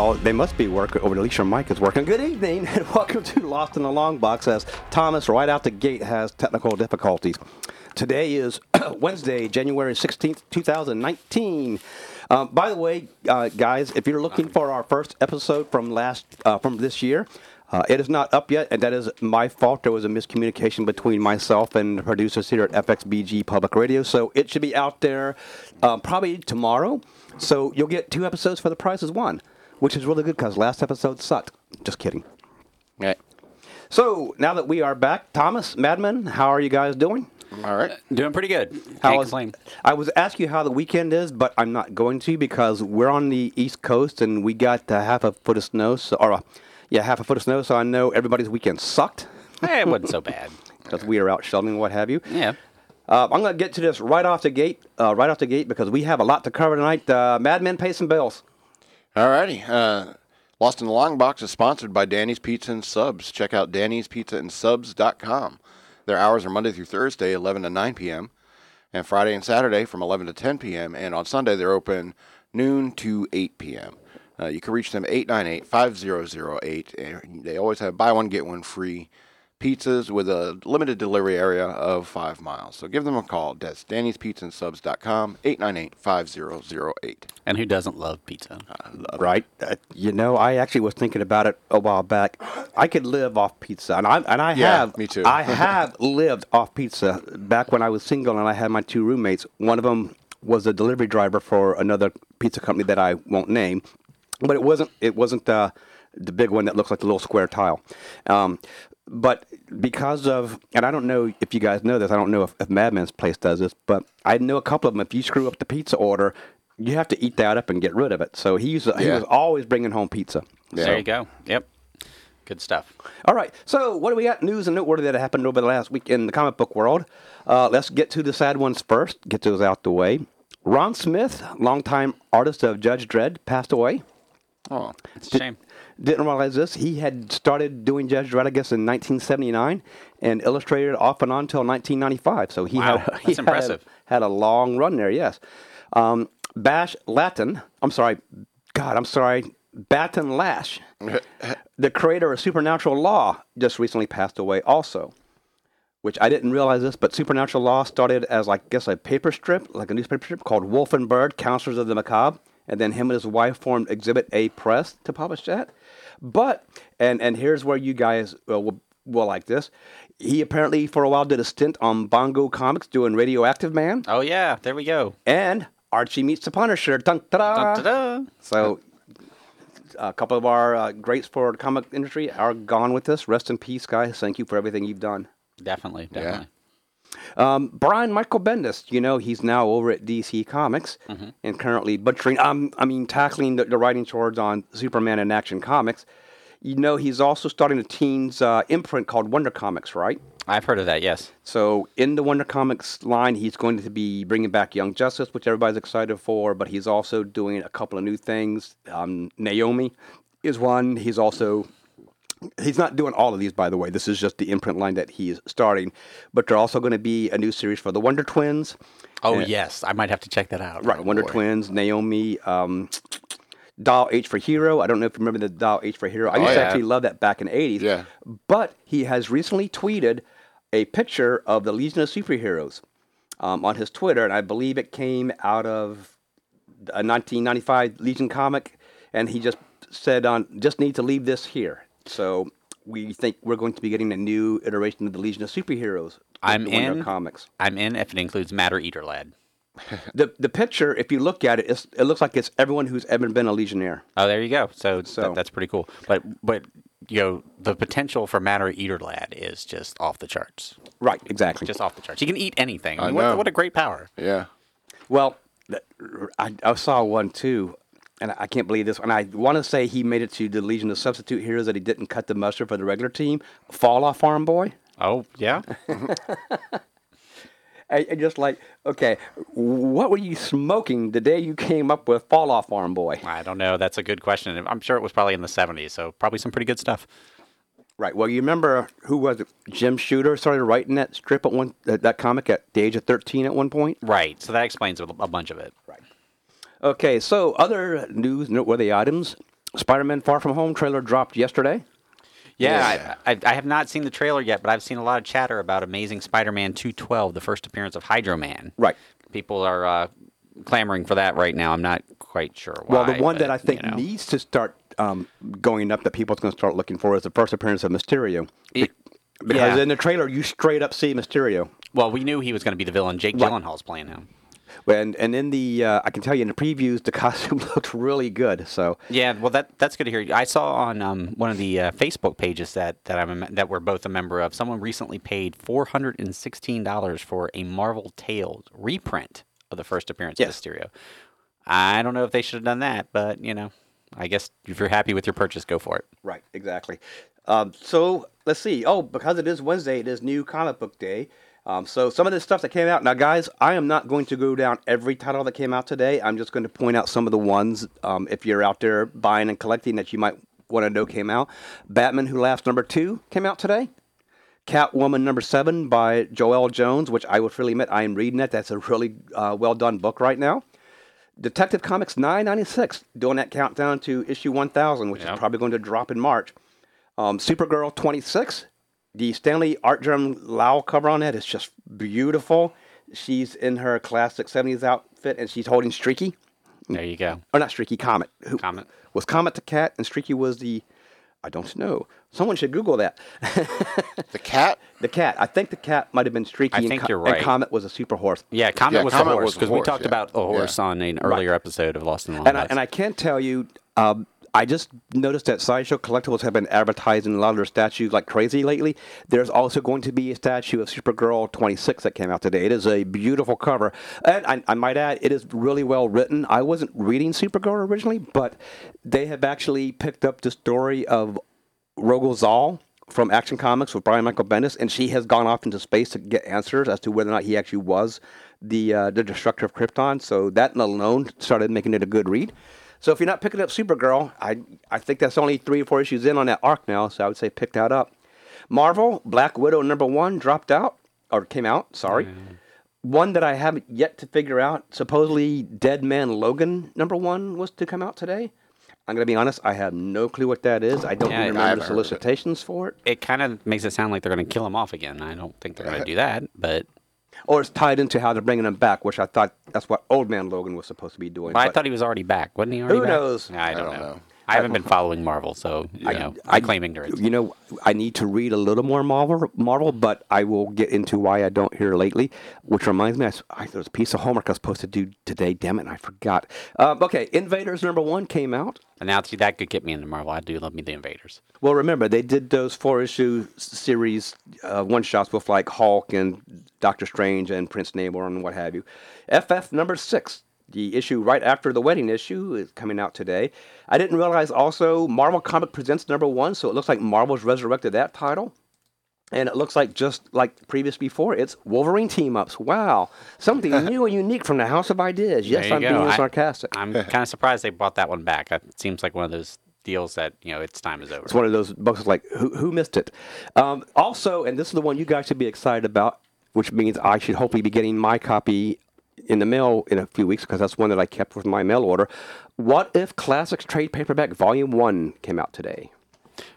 Well, they must be working, or at least your mic is working. Good evening, and welcome to Lost in the Long Box as Thomas, right out the gate, has technical difficulties. Today is Wednesday, January 16th, 2019. Um, by the way, uh, guys, if you're looking for our first episode from last uh, from this year, uh, it is not up yet, and that is my fault. There was a miscommunication between myself and the producers here at FXBG Public Radio, so it should be out there um, probably tomorrow. So you'll get two episodes for the price of one, which is really good because last episode sucked. Just kidding. Okay. So now that we are back, Thomas, Madman, how are you guys doing? All right. Doing pretty good. How Can't was- complain. I was asking you how the weekend is, but I'm not going to because we're on the East Coast and we got uh, half a foot of snow, so, or uh, yeah, half a foot of snow. So I know everybody's weekend sucked Eh, it wasn't so bad. because we are out sheltering, what have you. Yeah. Uh, I'm going to get to this right off the gate, uh, right off the gate, because we have a lot to cover tonight. Uh, Madmen, pay some bills. All righty. Uh, Lost in the Long Box is sponsored by Danny's Pizza and Subs. Check out Danny's Pizza and Subs.com. Their hours are Monday through Thursday, 11 to 9 p.m., and Friday and Saturday from 11 to 10 p.m., and on Sunday they're open noon to 8 p.m. Uh, you can reach them 898 5008. and They always have buy one, get one free pizzas with a limited delivery area of five miles. So give them a call. That's Danny's Pizza and Subs.com, 898 5008. And who doesn't love pizza? Right. Uh, you know, I actually was thinking about it a while back. I could live off pizza, and I and I Yeah, have. me too. I have lived off pizza back when I was single, and I had my two roommates. One of them was a delivery driver for another pizza company that I won't name, but it wasn't. It wasn't uh, the big one that looks like the little square tile. Um, but because of, and I don't know if you guys know this, I don't know if, if Madman's place does this, but I know a couple of them. If you screw up the pizza order, you have to eat that up and get rid of it. So he's he Yeah. was always bringing home pizza. There you go. Yep. Good stuff. All right. So what do we got? News and noteworthy that happened over the last week in the comic book world. Uh, let's get to the sad ones first. Get those out the way. Ron Smith, longtime artist of Judge Dredd, passed away. Oh, It's a shame. Didn't realize this. He had started doing Judge Dredd, I guess, in 1979, and illustrated off and on until 1995. So he Wow, had that's he a- impressive. Had a, long run there. Yes. Um, Bash Latin. I'm sorry. God, I'm sorry. Batton Lash, the creator of Supernatural Law, just recently passed away. Also, which I didn't realize this, but Supernatural Law started as I guess a paper strip, like a newspaper strip called Wolf and Bird, Counselors of the Macabre, and then him and his wife formed Exhibit A Press to publish that. But and and here's where you guys uh, will will like this. He apparently for a while did a stint on Bongo Comics doing Radioactive Man Oh yeah, there we go. and Archie meets the Punisher. Dun, ta-da. Da-da-da. So, a couple of our uh, greats for the comic industry are gone with us. Rest in peace, guys. Thank you for everything you've done. Definitely, definitely. Um, Brian Michael Bendis, you know, he's now over at DC Comics and currently butchering, um, I mean, tackling the, the writing chores on Superman and Action Comics. You know, he's also starting a teens uh, imprint called Wonder Comics, right? I've heard of that. Yes. So in the Wonder Comics line, he's going to be bringing back Young Justice, which everybody's excited for. But he's also doing a couple of new things. Um, Naomi is one. He's also he's not doing all of these, by the way. This is just the imprint line that he is starting. But there's also going to be a new series for the Wonder Twins. Oh Yeah. yes, I might have to check that out. Right, Wonder Twins, Naomi, um, Dial H for Hero. I don't know if you remember the Dial H for Hero. I used to yeah. actually love that back in the 80s. Yeah. But he has recently tweeted a picture of the Legion of Superheroes um, on his Twitter, and I believe it came out of a 1995 Legion comic, and he just said on just need to leave this here. So we think we're going to be getting a new iteration of the Legion of Superheroes. I'm the in. comics. I'm in if it includes Matter Eater Lad. The the picture, if you look at it, it's, it looks like it's everyone who's ever been a Legionnaire. Oh, there you go. So, So- that, that's pretty cool. But but you know the potential for Matter Eater Lad is just off the charts. Right, exactly. Just off the charts. He can eat anything. I I mean, what, know. what a great power. yeah. well, I, I saw one too, and I can't believe this. And I want to say he made it to the Legion of Substitute Heroes that he didn't cut the mustard for the regular team. Fall off Farm Boy. Oh yeah. I just like, okay, what were you smoking the day you came up with Fall Off Farm Boy? I don't know. That's a good question. I'm sure it was probably in the 70s, so probably some pretty good stuff. Right. Well, you remember who was it? Jim Shooter started writing that strip at one that, that comic at the age of thirteen at one point. Right. So that explains a, a bunch of it. Right. Okay. So other news noteworthy items. Spider-Man: Far From Home trailer dropped yesterday. Yeah, I, I, I have not seen the trailer yet, but I've seen a lot of chatter about Amazing Spider-Man 212, the first appearance of Hydro Man. Right. People are uh, clamoring for that right now. I'm not quite sure why. Well, the one that I think you know. needs to start um, going up that people's going to start looking for is the first appearance of Mysterio. It- because yeah. in the trailer, you straight up see Mysterio. Well, we knew he was going to be the villain. Jake Right. Gyllenhaal's playing him. And and in the uh, I can tell you in the previews, the costume looked really good. So Yeah, well, that that's good to hear. I saw on um, one of the uh, Facebook pages that that I'm a, that we're both a member of. Someone recently paid four hundred and sixteen dollars for a Marvel Tales reprint of the first appearance Yes. of Mysterio. I don't know if they should have done that, but you know, I guess if you're happy with your purchase, go for it. Right, exactly. Um, so let's see. Oh, because it is Wednesday, it is New Comic Book Day. Um, so some of the stuff that came out. Now, guys, I am not going to go down every title that came out today. I'm just going to point out some of the ones. Um, if you're out there buying and collecting, that you might want to know came out. Batman Who Laughs number two came out today. Catwoman number seven by Joëlle Jones, which I will freely admit I am reading it. That's a really uh, well done book right now. Detective Comics 996, doing that countdown to issue 1000, which Yep. is probably going to drop in March. Um, Supergirl 26, the Stanley Artgerm Lau cover on it is just beautiful. She's in her classic 70s outfit and she's holding Streaky. There you go. Or not Streaky, Comet. Who, Comet. Was Comet the cat and Streaky was the. I don't know. Someone should Google that. The cat. the cat. I think the cat might have been Streaky. I and think Co- you're And. Comet was a super horse. Yeah, Comet Yeah, was Comet the horse because we talked yeah. about a horse Yeah. on an earlier episode of Lost in the Long And I, and I can't tell you, um, I just noticed that Sideshow Collectibles have been advertising a lot of their statues like crazy lately. There's also going to be a statue of Supergirl 26 that came out today. It is a beautiful cover. And I, I might add, it is really well written. I wasn't reading Supergirl originally, but they have actually picked up the story of Rogol Zaar from Action Comics with Brian Michael Bendis, and she has gone off into space to get answers as to whether or not he actually was the uh, the destructor of Krypton. So that alone started making it a good read. So if you're not picking up Supergirl, I I think that's only three or four issues in on that arc now. So I would say pick that up. Marvel Black Widow number one dropped out or came out. Sorry. One that I haven't yet to figure out. Supposedly, Dead Man Logan number one was to come out today. I'm gonna be honest. I have no clue what that is. I don't Yeah, I even haven't remember the of it. solicitations for it. it kind of makes it sound like they're going to kill him off again. I don't think they're going to do that, but Or it's tied into how they're bringing him back, which I thought that's what Old Man Logan was supposed to be doing. I but- thought he was already back. Wasn't he already Who back? knows? I don't, don't know. know. I haven't been following Marvel, so you know, I, claim ignorance. You know, I need to read a little more Marvel, Marvel, but I will get into why I don't here lately. Which reminds me, I, I- there's a piece of homework I was supposed to do today. Damn it, and I forgot. Um, okay, Invaders number one came out. And now see, that could get me into Marvel. I do love me the Invaders. Well, remember they did those four issue series uh, one shots with like Hulk and Doctor Strange and Prince Namor and what have you. FF number six, the issue right after the wedding issue, is coming out today. I didn't realize also Marvel Comic Presents number one, so it looks like Marvel's resurrected that title. And it looks like just like previous before, it's Wolverine team ups. Wow, something new and unique from the House of Ideas. Yes, I'm go. being I- sarcastic. I'm kind of surprised they brought that one back. It seems like one of those deals that you know its time is over. It's one of those books that's like, who, who missed it? Um, also, and this is the one you guys should be excited about, which means I should hopefully be getting my copy in the mail in a few weeks because that's one that I kept with my mail order. What if Classics Trade Paperback Volume 1 came out today?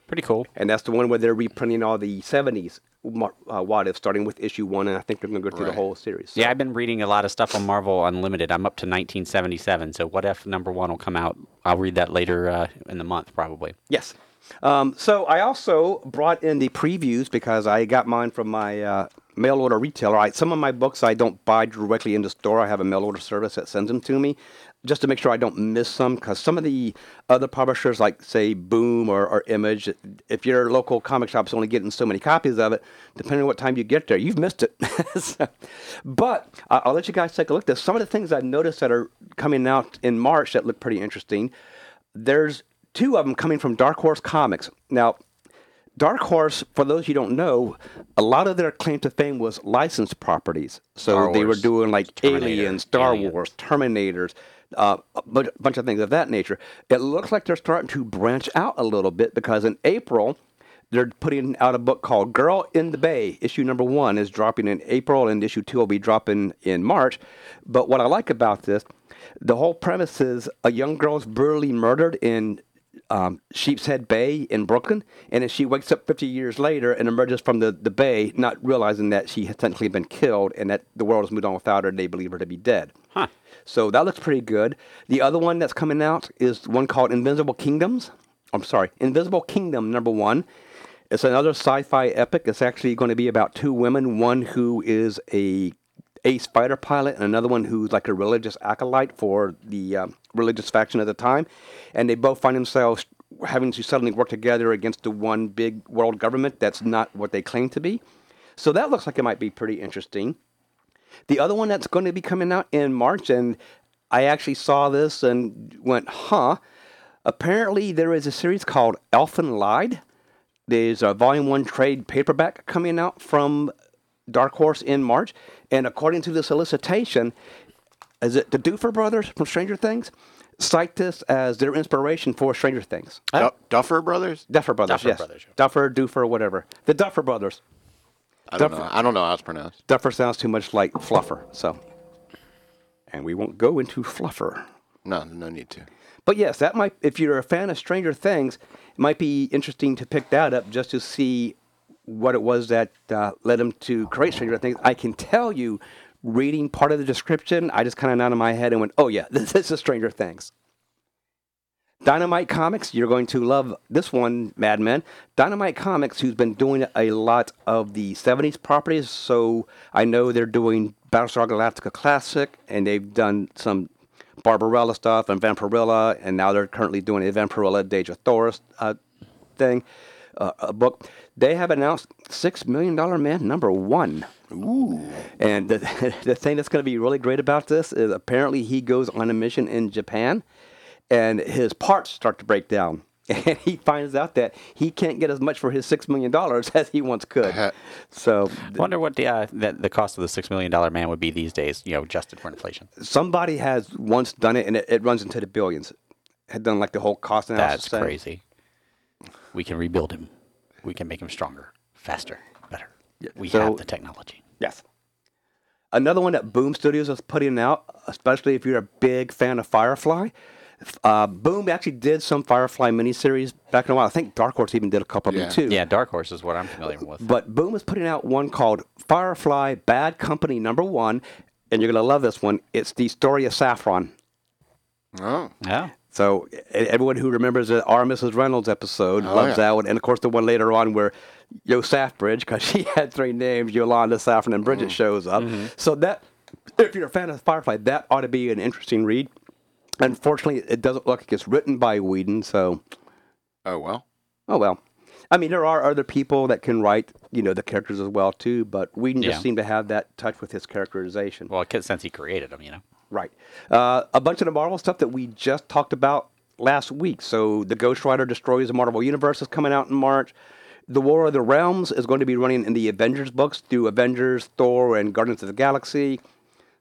Pretty cool. And that's the one where they're reprinting all the 70s uh, What If, starting with issue 1, and I think they're going to go through the whole series. So- Yeah, I've been reading a lot of stuff on Marvel Unlimited. I'm up to 1977. So what if number one will come out? I'll read that later uh, in the month, probably. Yes. Um, so I also brought in the previews because I got mine from my uh, mail order retailer. I, some of my books I don't buy directly in the store. I have a mail order service that sends them to me just to make sure I don't miss some because some of the other publishers like say Boom or, or Image, if your local comic shop's only getting so many copies of it, depending on what time you get there, you've missed it. So- but uh, I'll let you guys take a look. There's some of the things I've noticed that are coming out in March that look pretty interesting. There's two of them coming from Dark Horse Comics. Now, Dark Horse, for those you don't know, a lot of their claim to fame was licensed properties. So Star they were doing like Terminator, Alien, Star Alien. Wars, Terminators, uh, a bunch of things of that nature. It looks like they're starting to branch out a little bit because in April, they're putting out a book called Girl in the Bay. Issue number one is dropping in April, and issue two will be dropping in March. But what I like about this, the whole premise is a young girl is brutally murdered in um, Sheep's Head Bay in Brooklyn, and then she wakes up 50 years later and emerges from the, the bay, not realizing that she had technically been killed and that the world has moved on without her, and they believe her to be dead. Huh. So that looks pretty good. The other one that's coming out is one called Invisible Kingdoms. I'm sorry, Invisible Kingdom number one. It's another sci-fi epic. It's actually going to be about two women, one who is a ace fighter pilot and another one who's like a religious acolyte for the um, religious faction at the time, and they both find themselves having to suddenly work together against the one big world government that's not what they claim to be. So that looks like it might be pretty interesting. The other one that's going to be coming out in March, and I actually saw this and went, huh. Apparently, there is a series called Elfen Lied. There's a volume one trade paperback coming out from Dark Horse in March. And according to the solicitation, is it the Duffer brothers from Stranger Things? Cite this as their inspiration for Stranger Things. Du- Duffer Brothers? Duffer brothers, Duffer yes. Brothers. Duffer, Duffer, whatever. The Duffer brothers. I don't Duffer. know. I don't know how it's pronounced. Duffer sounds too much like Fluffer, so. And we won't go into Fluffer. No, no need to. But yes, that might, if you're a fan of Stranger Things, it might be interesting to pick that up just to see what it was that uh, led him to create Stranger Things. I can tell you, reading part of the description, I just kind of nodded my head and went, oh yeah, this is Stranger Things. Dynamite Comics, you're going to love this one, Mad Men. Dynamite Comics, who's been doing a lot of the 70s properties, so I know they're doing Battlestar Galactica Classic, and they've done some Barbarella stuff and Vampirella, and now they're currently doing a Vampirella Dage of Thoris uh, thing, uh, a book. They have announced Six Million Dollar Man number one. Ooh. And the, the thing that's going to be really great about this is apparently he goes on a mission in Japan and his parts start to break down. And he finds out that he can't get as much for his $6 million as he once could. so Wonder what the, uh, the the cost of the six million dollar man would be these days, you know, adjusted for inflation. somebody has once done it and it, it runs into the billions. Had done like the whole cost analysis. That's thing. crazy. We can rebuild him. We can make him stronger, faster, better. we so- have the technology. Yes. Another one that Boom Studios is putting out, especially if you're a big fan of Firefly. Uh, Boom actually did some Firefly miniseries back in a while. I think Dark Horse even did a couple of them too. Yeah, Dark Horse is what I'm familiar with. But Boom is putting out one called Firefly Bad Company Number One, and you're gonna love this one. It's the story of Saffron. Oh. Yeah. So everyone who remembers the R. Mrs. Reynolds episode Oh, loves yeah. that one, and of course the one later on where Yo Bridge, because she had three names, Yolanda, Saffron, and Mm. Bridget shows up. Mm-hmm. So that, if you're a fan of Firefly, that ought to be an interesting read. Unfortunately, it doesn't look like it's written by Whedon, so Oh, well. oh well. I mean, there are other people that can write, you know, the characters as well too, but Whedon Yeah. just seemed to have that touch with his characterization. Well, since he created them, you know. Right. Uh, a bunch of the Marvel stuff that we just talked about last week. So the Ghost Rider destroys the Marvel Universe is coming out in March. The War of the Realms is going to be running in the Avengers books through Avengers, Thor, and Guardians of the Galaxy.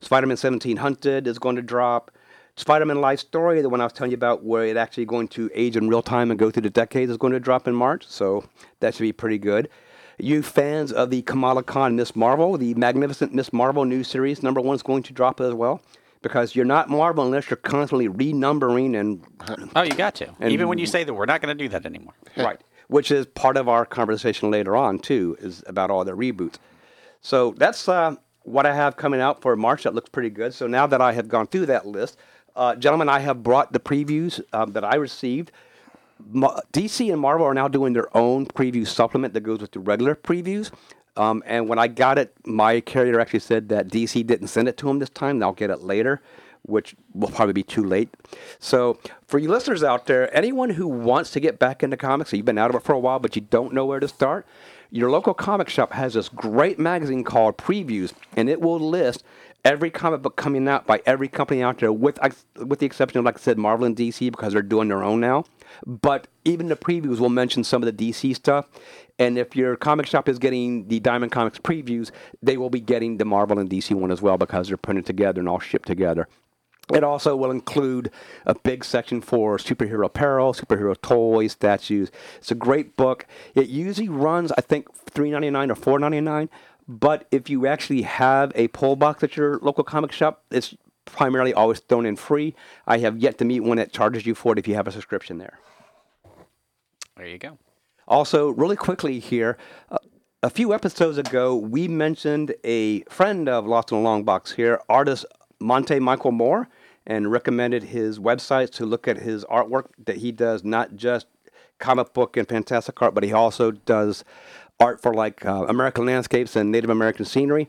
Spider-Man 17 Hunted is going to drop. Spider-Man Life Story, the one I was telling you about, where it actually going to age in real time and go through the decades, is going to drop in March. So that should be pretty good. You fans of the Kamala Khan Miss Marvel, the Magnificent Miss Marvel new series, number one is going to drop as well. Because you're not Marvel unless you're constantly renumbering and Oh, you got to. Even when you say that we're not going to do that anymore. right, which is part of our conversation later on too, is about all the reboots. So that's uh, what I have coming out for March. That looks pretty good. So now that I have gone through that list, uh, gentlemen, I have brought the previews um, that I received. Ma- DC and Marvel are now doing their own preview supplement that goes with the regular previews. Um, and when I got it, my carrier actually said that DC didn't send it to him this time. They'll get it later, which will probably be too late. So, for you listeners out there, anyone who wants to get back into comics, so you've been out of it for a while, but you don't know where to start, your local comic shop has this great magazine called Previews, and it will list every comic book coming out by every company out there, with with the exception of, like I said, Marvel and DC because they're doing their own now. But even the previews will mention some of the DC stuff. And if your comic shop is getting the Diamond Comics previews, they will be getting the Marvel and DC one as well because they're printed together and all shipped together. It also will include a big section for superhero apparel, superhero toys, statues. It's a great book. It usually runs, I think, three ninety nine or four ninety nine. But if you actually have a pull box at your local comic shop, it's primarily always thrown in free. I have yet to meet one that charges you for it if you have a subscription there. There you go. Also, really quickly here, uh, a few episodes ago, we mentioned a friend of Lost in a Long Box here, artist Monte Michael Moore, and recommended his website to look at his artwork that he does, not just comic book and fantastic art, but he also does art for like uh, American landscapes and Native American scenery.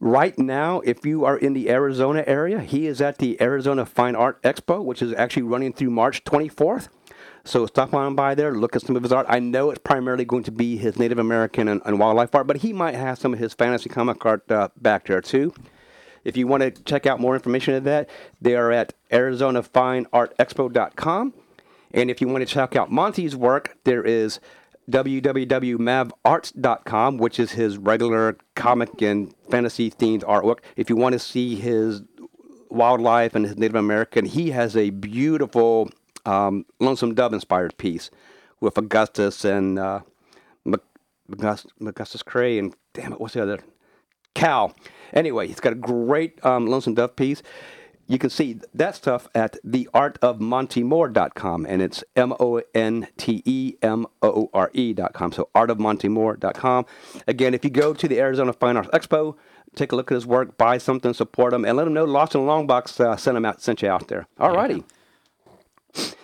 Right now, if you are in the Arizona area, he is at the Arizona Fine Art Expo, which is actually running through March 24th. So stop on by there, look at some of his art. I know it's primarily going to be his Native American and, and wildlife art, but he might have some of his fantasy comic art uh, back there too. If you want to check out more information of that, they are at ArizonaFineArtExpo.com. And if you want to check out Monty's work, there is www.mavarts.com, which is his regular comic and fantasy themed artwork. If you want to see his wildlife and his Native American, he has a beautiful um, Lonesome Dove inspired piece with Augustus and uh, Augustus, Cray and damn it, what's the other? Cal. Anyway, he's got a great um, Lonesome Dove piece. You can see that stuff at theartofmontymoore.com, and it's M O N T E M O R E.com. So artofmontymoore.com. Again, if you go to the Arizona Fine Arts Expo, take a look at his work, buy something, support him, and let him know Lost in a Long Box uh, sent him out, sent you out there. All righty.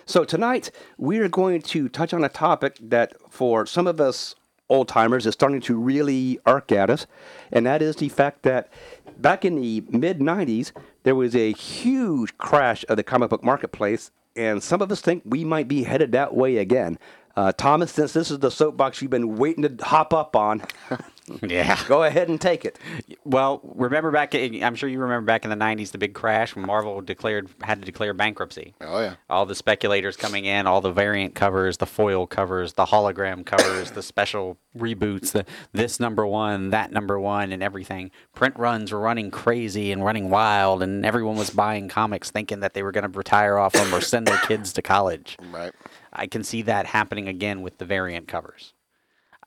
So tonight we are going to touch on a topic that, for some of us old timers, is starting to really arc at us, and that is the fact that back in the mid '90s there was a huge crash of the comic book marketplace, and some of us think we might be headed that way again. Uh, Thomas, since this is the soapbox you've been waiting to hop up on, Yeah. go ahead and take it. Well, remember back? In, I'm sure you remember back in the '90s, the big crash when Marvel declared had to declare bankruptcy. Oh yeah. All the speculators coming in, all the variant covers, the foil covers, the hologram covers, the special reboots, the this number one, that number one, and everything. Print runs were running crazy and running wild, and everyone was buying comics thinking that they were going to retire off them or send their kids to college. Right. I can see that happening again with the variant covers.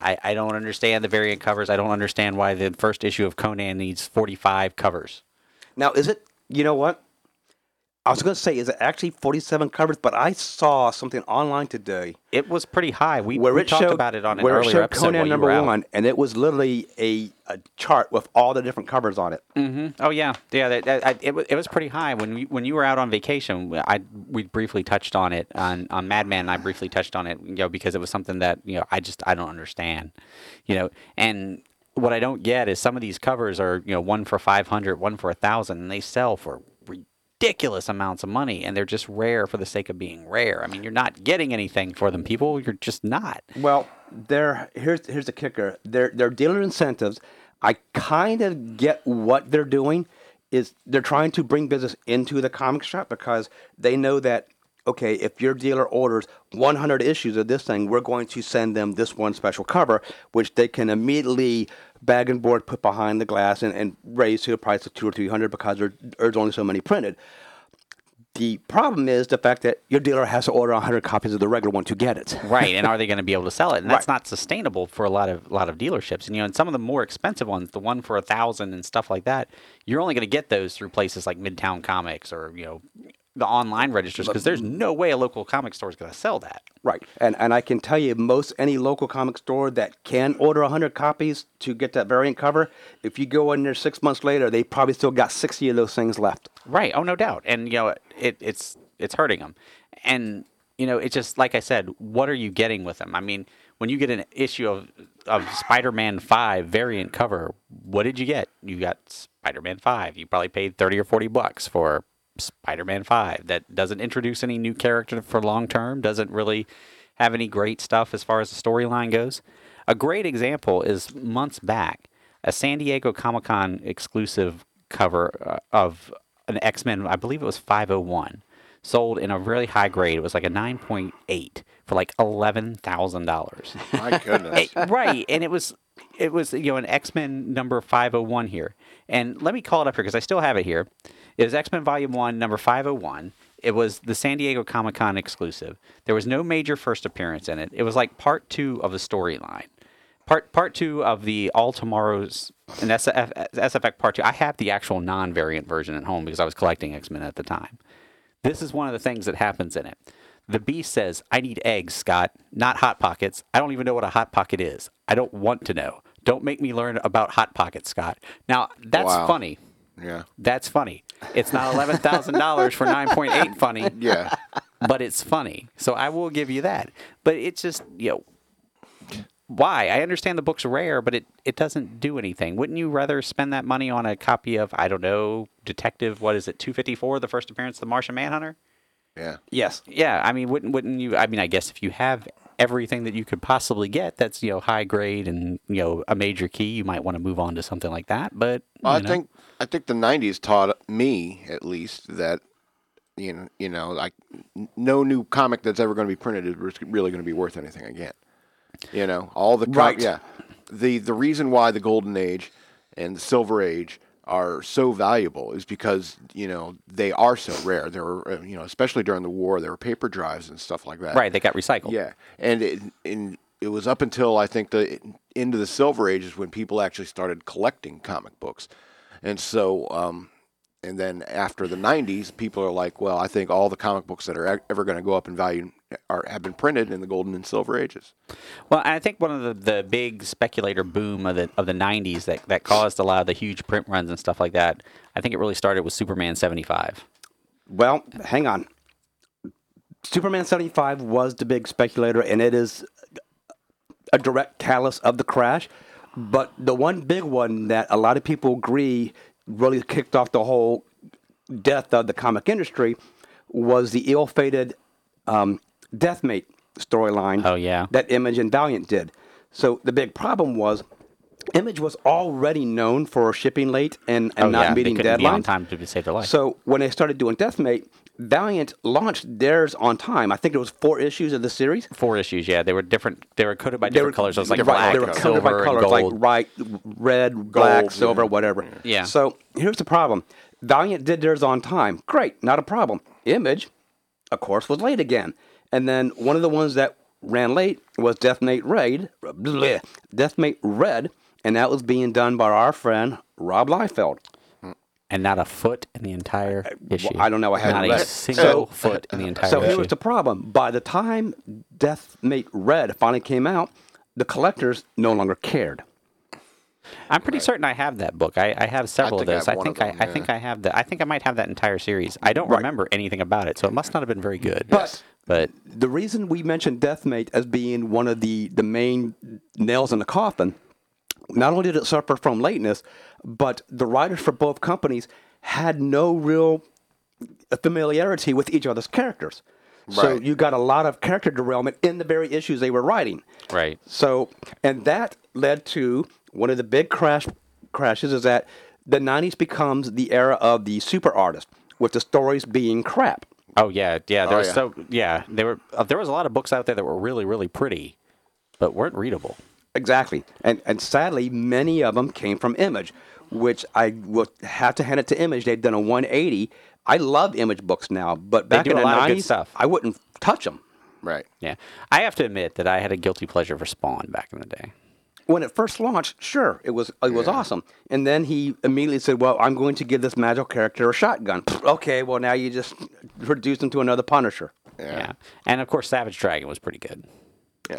I, I don't understand the variant covers. I don't understand why the first issue of Conan needs 45 covers. Now, is it, you know what? I was going to say, is it actually 47 covers? But I saw something online today It was pretty high. We, where we it talked showed, about it on an where it earlier showed episode. Conan number were out. one, and it was literally a, a chart with all the different covers on it. Mm-hmm. Oh yeah, yeah. That, that, I, it, was, it was pretty high when we, when you were out on vacation. I we briefly touched on it on on Madman. And I briefly touched on it, you know, because it was something that you know I just I don't understand, you know. And what I don't get is some of these covers are you know one for 500, one for a thousand, and they sell for ridiculous amounts of money, and they're just rare for the sake of being rare. I mean, you're not getting anything for them, people. You're just not. Well, they're here's here's the kicker. They're they're dealer incentives. I kind of get what they're doing is they're trying to bring business into the comic shop because they know that okay, if your dealer orders 100 issues of this thing, we're going to send them this one special cover, which they can immediately bag and board put behind the glass and, and raise to a price of two or three hundred because there, there's only so many printed. The problem is the fact that your dealer has to order 100 copies of the regular one to get it. right and are they going to be able to sell it and that's Right. not sustainable for a lot of lot of dealerships and you know and some of the more expensive ones the one for a thousand and stuff like that you're only going to get those through places like midtown comics or you know the online registers because there's no way a local comic store is going to sell that Right. And and I can tell you most any local comic store that can order 100 copies to get that variant cover, if you go in there 6 months later, they probably still got 60 of those things left. Right. Oh, no doubt. And you know, it it's it's hurting them. And you know, it's just like I said. What are you getting with them? I mean, when you get an issue of of Spider-Man Five variant cover, what did you get? You got Spider-Man Five. You probably paid thirty or forty bucks for Spider-Man Five. That doesn't introduce any new character for long term. Doesn't really have any great stuff as far as the storyline goes. A great example is months back, a San Diego Comic Con exclusive cover uh, of an X Men, I believe it was 501, sold in a really high grade. It was like a 9.8 for like $11,000. My goodness. Right, and it was it was you know an X Men number five hundred one here, and let me call it up here because I still have it here. It was X Men Volume One, number five hundred one. It was the San Diego Comic Con exclusive. There was no major first appearance in it. It was like part two of the storyline. Part part two of the All Tomorrows and SF, SFX part two. I have the actual non-variant version at home because I was collecting X Men at the time. This is one of the things that happens in it. The Beast says, I need eggs, Scott, not Hot Pockets. I don't even know what a Hot Pocket is. I don't want to know. Don't make me learn about Hot Pockets, Scott. Now, that's Wow. funny. Yeah. That's funny. It's not $11,000 for 9.8 funny, Yeah. but it's funny. So I will give you that. But it's just, you know, why? I understand the book's rare, but it, it doesn't do anything. Wouldn't you rather spend that money on a copy of, I don't know, Detective, what is it, 254, the first appearance of the Martian Manhunter? Yeah. Yes. Yeah, I mean, wouldn't wouldn't you? I mean, I guess if you have everything that you could possibly get, that's you know high grade and you know a major key, you might want to move on to something like that. But Well, I know. think I think the '90s taught me, at least, that you know, you know, like no new comic that's ever going to be printed is really going to be worth anything again. You know, all the com- Right. yeah, the the reason why the Golden Age and the Silver Age are so valuable is because you know they are so rare. There were uh, you know, especially during the war, there were paper drives and stuff like that. right, they got recycled. Yeah, and it, and it was up until I think the end of the Silver Ages when people actually started collecting comic books, and so um, and then after the '90s, people are like, well, I think all the comic books that are ever going to go up in value are have been printed in the Golden and Silver Ages. Well, I think one of the, the big speculator boom of the of the '90s that that caused a lot of the huge print runs and stuff like that. I think it really started with Superman '75. Well, hang on. Superman 75 was the big speculator, and it is a direct callus of the crash. But the one big one that a lot of people agree really kicked off the whole death of the comic industry was the ill-fated um, Deathmate storyline. Oh, yeah. that Image and Valiant did. So the big problem was Image was already known for shipping late and, and oh not yeah, meeting they couldn't deadlines. be on time to save their life. So when they started doing Deathmate, Valiant launched theirs on time. I think it was four issues of the series. Four issues, yeah, they were different. They were coded by different were- colors. It was like black, they were colors. colored by silver, colors, and like gold. right, red, black, Gold, silver, yeah. whatever. Yeah. So here's the problem: Valiant did theirs on time. Great, not a problem. Image, of course, was late again. And then one of the ones that ran late was Deathmate Red, bleh, Deathmate Red, and that was being done by our friend Rob Liefeld. and not a foot in the entire issue. I don't know, I hadn't not read a it. single So- foot in the entire issue. So issue. here was the problem. By the time Deathmate Red finally came out, the collectors no longer cared. I'm pretty certain I have that book. I, I have several think I of those. have I one think of I, them, I think I have the. I think I might have that entire series. I don't Right. remember anything about it, so it must not have been very good. But- but The reason we mentioned Deathmate as being one of the, the main nails in the coffin, not only did it suffer from lateness, but the writers for both companies had no real familiarity with each other's characters. So you got a lot of character derailment in the very issues they were writing. right. So, and that led to one of the big crash crashes is that the 90s becomes the era of the super artist, with the stories being crap. Oh yeah, yeah. There Oh, was yeah. so yeah. There were uh, there was a lot of books out there that were really really pretty, but weren't readable. Exactly. And and sadly, many of them came from Image, which I would have to hand it to Image. They've done a 180. I love Image books now, but back in the 90s. I wouldn't touch them. Right. Yeah, I have to admit that I had a guilty pleasure for Spawn back in the day. When it first launched, sure, it was it was awesome. And then he immediately said, "Well, I'm going to give this magical character a shotgun." Okay, well now you just reduced him to another Punisher. Yeah. and of course Savage Dragon was pretty good.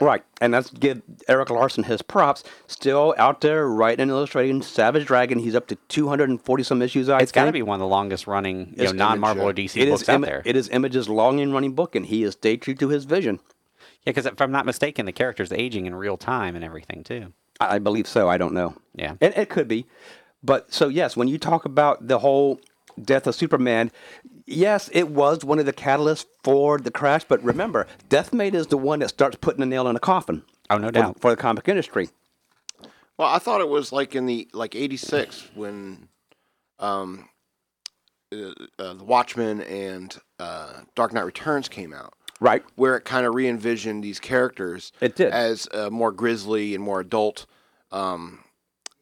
Right, and let's give Erik Larsen his props. Still out there writing and illustrating Savage Dragon. He's up to 240 some issues. I It's got to be one of the longest running you know, non-Marvel or uh, DC It books is, out there. it is Image's long and running book, and he is stayed true to his vision. Yeah, because if I'm not mistaken, the character's aging in real time and everything too. I I believe so. I don't know. Yeah. It, it could be. But so, yes, when you talk about the whole death of Superman, yes, it was one of the catalysts for the crash. But remember, Deathmate is the one that starts putting the nail in the coffin. Oh, no for, doubt. For the comic industry. Well, I thought it was like in the like '86 when, um, uh, uh, the Watchmen and uh, Dark Knight Returns came out. Right. where it kind of re-envisioned these characters It did. as uh, more grisly and more adult um,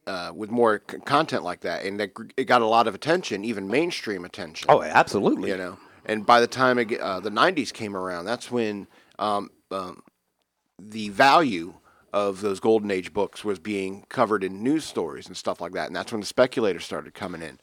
uh, with more c- content like that and that, gr- it got a lot of attention even mainstream attention Oh, absolutely. you know and by the time it, uh, the 90s came around that's when um, um, the value of those golden age books was being covered in news stories and stuff like that and that's when the speculators started coming in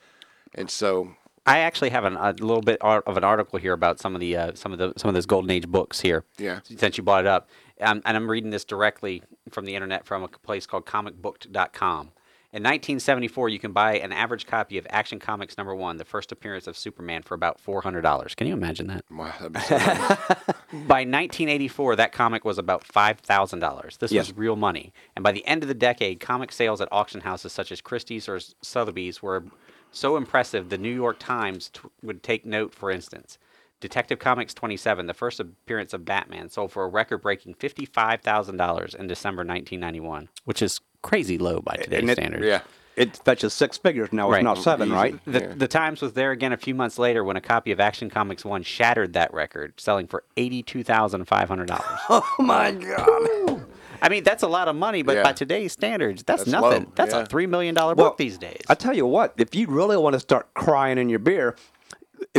and so I actually have an, a little bit of an article here about some of the uh, some of the some of those golden age books here. Yeah. Since you brought it up, um, and I'm reading this directly from the internet from a place called comicbooked.com. In 1974, you can buy an average copy of Action Comics number one, the first appearance of Superman, for about $400. Can you imagine that? Wow, that'd be so. By 1984, that comic was about $5,000. This Yes. was real money. And by the end of the decade, comic sales at auction houses such as Christie's or Sotheby's were so impressive, the New York Times t- would take note, for instance. Detective Comics 27, the first appearance of Batman, sold for a record breaking $55,000 in December 1991, which is crazy low by today's it- standards. yeah. It fetches six figures now. It's Right. not seven, right? The, Yeah. the Times was there again a few months later when a copy of Action Comics 1 shattered that record, selling for $82,500. Oh my God! I mean, that's a lot of money, but Yeah. by today's standards, that's, That's nothing. low, That's yeah. a $3 million book Well, these days. I tell you what, if you really want to start crying in your beer,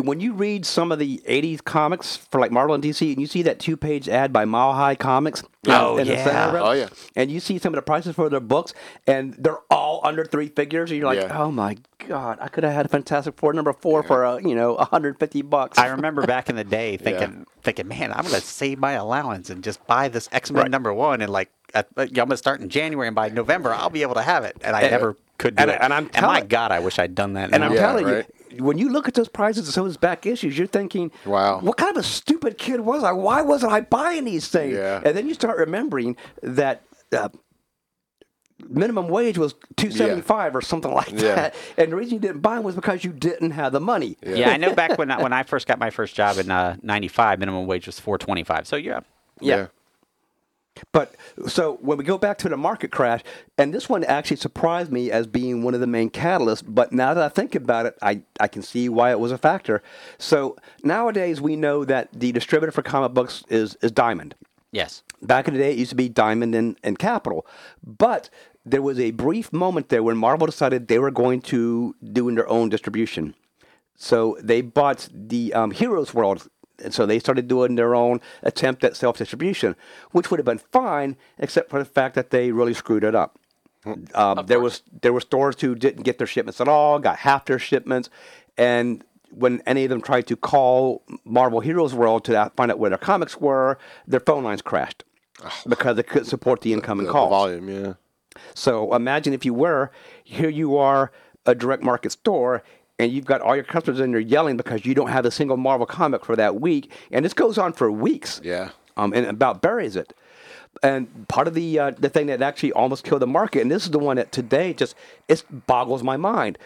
when you read some of the '80s comics for like Marvel and DC, and you see that two-page ad by Mile High Comics, Oh, in the yeah. center Oh, yeah. and you see some of the prices for their books, and they're all under three figures, and you're like, Yeah. oh my god, I could have had a Fantastic Four number four for uh, you know 150 bucks. I remember back in the day thinking, thinking, man, I'm going to save my allowance and just buy this X Men Right. number one, and like, I'm going to start in January, and by November, I'll be able to have it. And I And- never could do and- it. and I'm my God, I wish I'd done that. And. I'm Yeah, telling right. you, when you look at those prices of some of those back issues, you're thinking, Wow. what kind of a stupid kid was I? Why wasn't I buying these things? Yeah. And then you start remembering that uh, minimum wage was two seventy five or something like Yeah. that, and the reason you didn't buy them was because you didn't have the money. yeah, I know back when I, when I first got my first job in uh, '95, minimum wage was 4.25. So yeah, Yeah. But so when we go back to the market crash, and this one actually surprised me as being one of the main catalysts. But now that I think about it, I, I can see why it was a factor. So nowadays we know that the distributor for comic books is, is Diamond. yes, Back in the day, it used to be Diamond and, and Capital. But there was a brief moment there when Marvel decided they were going to do their own distribution. So they bought the um, Heroes World, and so they started doing their own attempt at self distribution, which would have been fine, except for the fact that they really screwed it up. Um, there was there were stores who didn't get their shipments at all, got half their shipments, and when any of them tried to call Marvel Heroes World to find out where their comics were, their phone lines crashed because they couldn't support the incoming The, the calls. volume, yeah. So imagine if you were, here you are, a direct market store, and you've got all your customers in there yelling because you don't have a single Marvel comic for that week, and this goes on for weeks. Yeah. Um, and about buries it. And part of the uh, the thing that actually almost killed the market, and this is the one that today just it boggles my mind.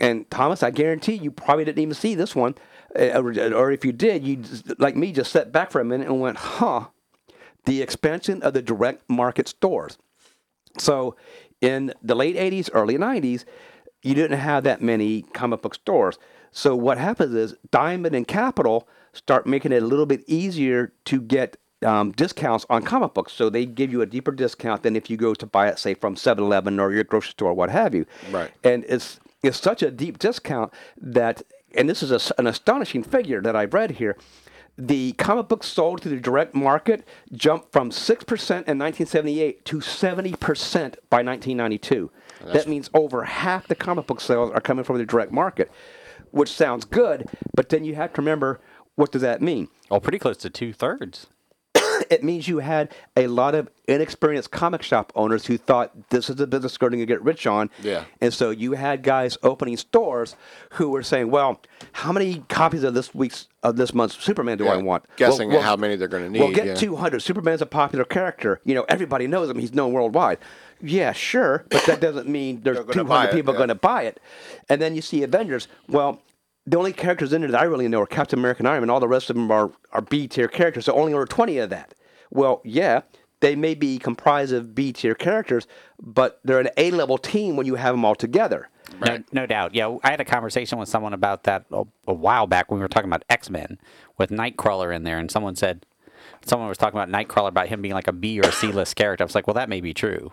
And Thomas, I guarantee you probably didn't even see this one, uh, or, or if you did, you like me just sat back for a minute and went, "Huh." The expansion of the direct market stores. So, in the late 80s, early 90s, you didn't have that many comic book stores. So, what happens is Diamond and Capital start making it a little bit easier to get um, discounts on comic books. So, they give you a deeper discount than if you go to buy it, say, from 7 Eleven or your grocery store, what have you. Right. And it's, it's such a deep discount that, and this is a an astonishing figure that I've read here the comic books sold to the direct market jumped from 6% in 1978 to 70% by 1992. That means over half the comic book sales are coming from the direct market, which sounds good, but then you have to remember what does that mean? well, pretty close to two thirds. It means you had a lot of inexperienced comic shop owners who thought this is a business going to get rich on. Yeah. And so you had guys opening stores who were saying, "Well, how many copies of this week's of this month's Superman do I want?" guessing Well, at how many they're gonna need. Well, get yeah. 200. Superman's a popular character. You know, everybody knows him. He's known worldwide. Yeah, sure, but that doesn't mean there's gonna 200 people yeah. going to buy it. And then you see Avengers. Well, the only characters in there that I really know are Captain America and Iron Man. All the rest of them are, are B tier characters. So only over 20 of that. Well, yeah, they may be comprised of B tier characters, but they're an A level team when you have them all together. No, no doubt. Yeah, I had a conversation with someone about that a, a while back when we were talking about X Men with Nightcrawler in there, and someone said, someone was talking about Nightcrawler about him being like a B or a C list character. I was like, well, that may be true,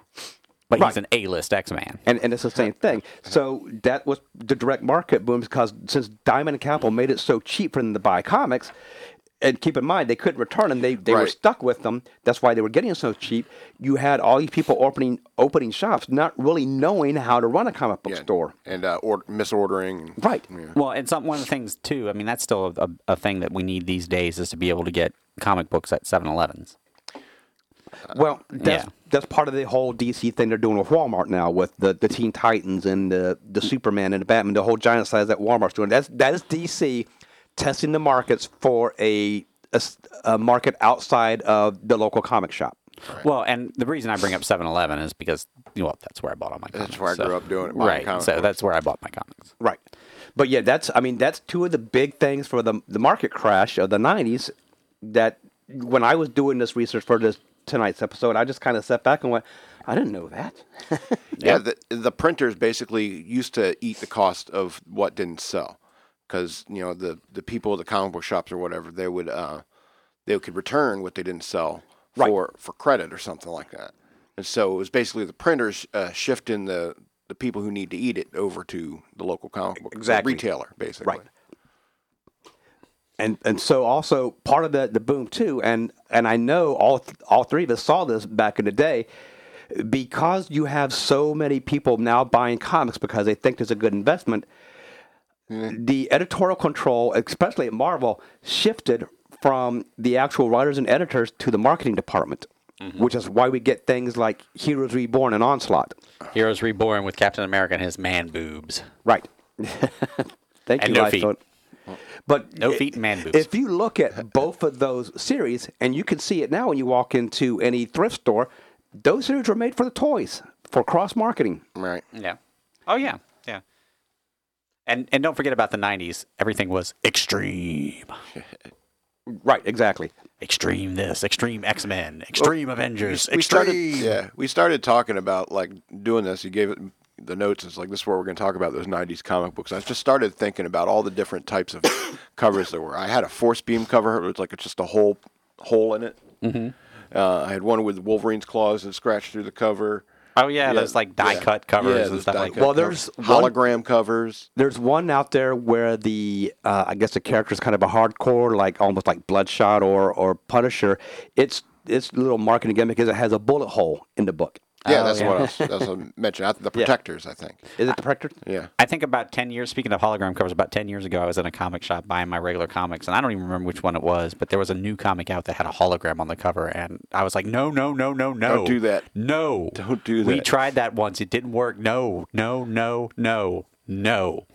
but Right. he's an A list X Man. And, and it's the same thing. So that was the direct market boom because since Diamond and Capital made it so cheap for them to buy comics, and keep in mind they couldn't return them. They they were stuck with them. That's why they were getting so cheap. You had all these people opening opening shops, not really knowing how to run a comic book Yeah. store. and uh, or, misordering. Right. Yeah. Well, and some one of the things too. I mean, that's still a, a thing that we need these days is to be able to get comic books at 7-Elevens. Well, that's yeah. that's part of the whole DC thing they're doing with Walmart now, with the, the Teen Titans and the the Superman and the Batman, the whole giant size that Walmart's doing. That's that is DC testing the markets for a a market outside of the local comic shop. Well, and the reason I bring up 7-Eleven is because well, that's where I bought all my comics. That's where I so- grew up doing it, Right. comic So books. that's where I bought my comics. Right. But yeah, that's I mean that's two of the big things for the the market crash of the '90s. That when I was doing this research for this tonight's episode, I just kind of sat back and went, I didn't know that. Yeah, the, the printers basically used to eat the cost of what didn't sell, because you know the the people at the comic book shops or whatever they would uh, they could return what they didn't sell Right. for for credit or something like that, and so it was basically the printers uh, shifting the the people who need to eat it over to the local comic book Exactly. retailer basically. Right. and and so also part of the the boom too and and I know all th- all three of us saw this back in the day because you have so many people now buying comics because they think it's a good investment Mm-hmm. the editorial control especially at Marvel shifted from the actual writers and editors to the marketing department mm-hmm. which is why we get things like Heroes Reborn and Onslaught Heroes Reborn with Captain America and his man boobs. right thank And you no Liefeld. But No i- feet and man boobs. If you look at both of those series, and you can see it now when you walk into any thrift store, those series were made for the toys for cross marketing. Right. Yeah. Oh yeah. Yeah. And and don't forget about the '90s. Everything was extreme. Right, exactly. Extreme this, extreme X Men, extreme Avengers, we started extreme. yeah we started talking about like doing this you gave it the notes it's like this is where we're going to talk about those 90s comic books i just started thinking about all the different types of covers there were i had a force beam cover it was like it's just a whole hole in it mm-hmm. uh, i had one with wolverine's claws that scratched through the cover Oh yeah, those like die yeah. cut covers Yeah, and stuff like that. Well, covers. there's one- hologram covers There's one out there where the uh, I guess the character is kind of a hardcore, like almost like Bloodshot or or Punisher. It's it's a little marketing gimmick because it has a bullet hole in the book. Yeah Oh, that's yeah. what else that's what I mentioned the protectors i think Is it the Protector? yeah I think about 10 years, speaking of hologram covers, about 10 years ago, I was in a comic shop buying my regular comics, and I don't even remember which one it was, but there was a new comic out that had a hologram on the cover, and I was like, no, no, no, no, no. Don't do that. No. Don't do that. We tried that once. It didn't work. No, no, no, no, no.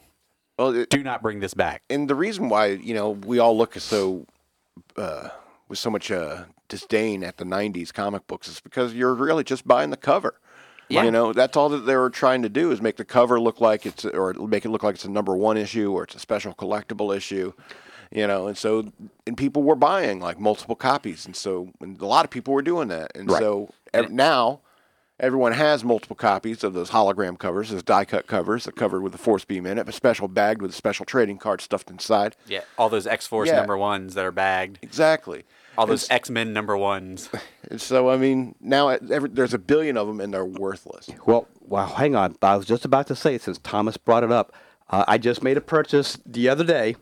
well it, Do not bring this back. and the reason why you know we all look so uh, with so much uh, disdain at the '90s comic books is because you're really just buying the cover. Yeah. You know, that's all that they were trying to do is make the cover look like it's, or make it look like it's a number one issue or it's a special collectible issue. You know, and so and people were buying like multiple copies, and so and a lot of people were doing that, and Right. so ev- now everyone has multiple copies of those hologram covers, those die cut covers, that covered with the force beam in it, a special bagged with a special trading card stuffed inside. Yeah. All those X Force Yeah. number ones that are bagged, Exactly. All those X Men number ones. So, I mean, now every, there's a billion of them and they're worthless. Well, well, hang on. I was just about to say, since Thomas brought it up, uh, I just made a purchase the other day.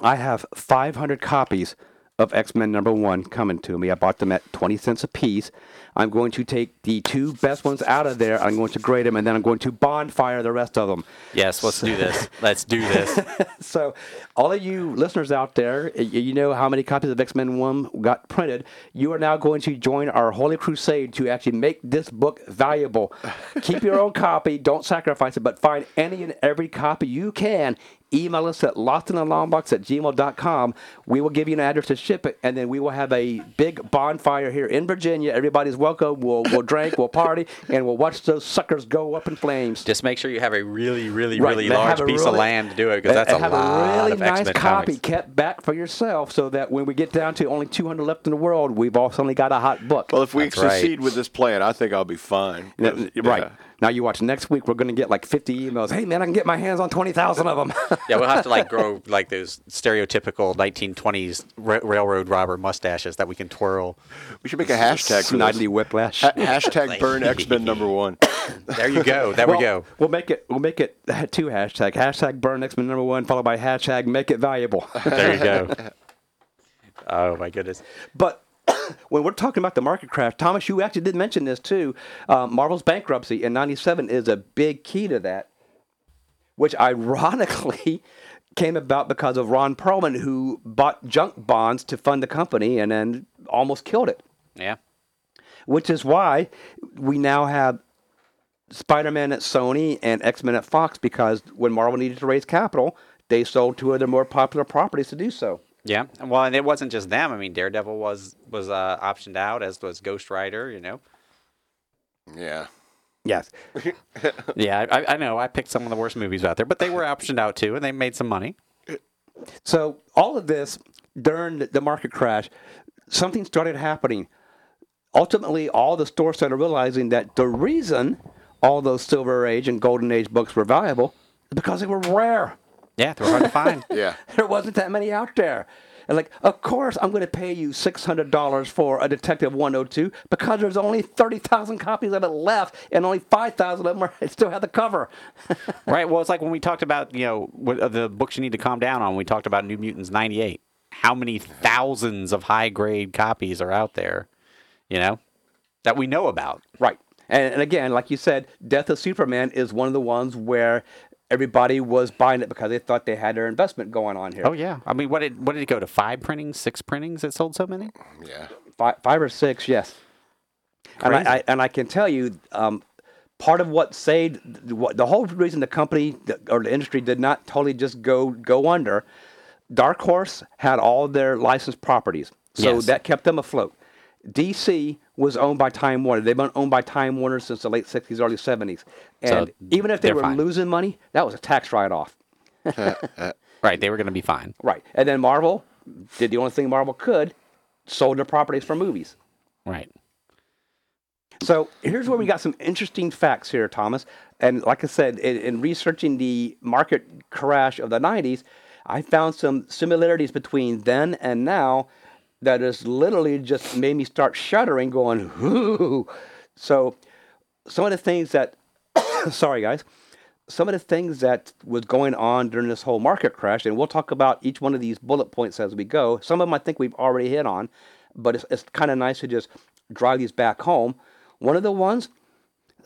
I have 500 copies of X Men number one coming to me. I bought them at 20 cents a piece. I'm going to take the two best ones out of there. I'm going to grade them, and then I'm going to bonfire the rest of them. Yes, let's do this. Let's do this. So, all of you listeners out there, you know how many copies of X Men 1 got printed. You are now going to join our holy crusade to actually make this book valuable. Keep your own copy, don't sacrifice it, but find any and every copy you can. Email us at lostinaLongbox at gmail.com. We will give you an address to ship it, and then we will have a big bonfire here in Virginia. Everybody's welcome. We'll, we'll drink, we'll party, and we'll watch those suckers go up in flames. Just make sure you have a really, really, Right, really and large have a piece of land to do it because that's a and have lot a really of nice X-Men copy comics. kept back for yourself, so that when we get down to only 200 left in the world, we've all suddenly got a hot book. Well, if we That's right. succeed with this plan, I think I'll be fine. Yeah, 'Cause- right yeah. Now, you watch next week. We're going to get like 50 emails. Hey, man, I can get my hands on 20,000 of them. Yeah, we'll have to like grow like those stereotypical 1920s ra- railroad robber mustaches that we can twirl. We should make a hashtag for Snidely this. whiplash. Ha- hashtag burn X Men number one. There you go. There Well, we go. We'll make it. We'll make it two hashtag hashtag burn X Men number one followed by hashtag make it valuable. There you go. Oh my goodness. But when we're talking about the market crash, Thomas, you actually did mention this too. Uh, Marvel's bankruptcy in '97 is a big key to that, which ironically came about because of Ron Perelman, who bought junk bonds to fund the company and then almost killed it. Yeah. Which is why we now have Spider-Man at Sony and X-Men at Fox because when Marvel needed to raise capital, they sold two of their more popular properties to do so. Yeah. Well, and it wasn't just them. I mean, Daredevil was was uh, optioned out, as was Ghost Rider. You know. Yeah. Yes. Yeah, I, I know. I picked some of the worst movies out there, but they were optioned out too, and they made some money. So all of this during the- the market crash, something started happening. Ultimately, all the stores started realizing that the reason all those Silver Age and Golden Age books were valuable is because they were rare. Yeah, they were hard to find. Yeah. There wasn't that many out there. And like, of course, I'm going to pay you six hundred dollars for a Detective 102 because there's only thirty thousand copies of it left, and only five thousand of them are, still have the cover. Right. Well, it's like when we talked about you know what, uh, the books you need to calm down on. We talked about New Mutants '98. How many thousands of high grade copies are out there? You know, that we know about. Right. And, and again, like you said, Death of Superman is one of the ones where everybody was buying it because they thought they had their investment going on here. Oh yeah. I mean, what did what did it go to? Five printings, six printings that sold so many? Yeah. Five, five or six, yes. And I, I and I can tell you, um, part of what saved what, the whole reason the company or the industry did not totally just go go under. Dark Horse had all their licensed properties, so Yes. that kept them afloat. DC was owned by Time Warner. They've been owned by Time Warner since the late '60s, early '70s, and So even if they were fine. losing money, that was a tax write-off. Uh, uh, right. They were going to be fine. Right. And then Marvel did the only thing Marvel could, sold their properties for movies. Right. So here's where we got some interesting facts here, Thomas. And like I said, in, in researching the market crash of the 90s, I found some similarities between then and now that has literally just made me start shuddering, going, ooh. So some of the things that, sorry guys, some of the things that was going on during this whole market crash, and we'll talk about each one of these bullet points as we go. Some of them I think we've already hit on, but it's, it's kind of nice to just drive these back home. One of the ones,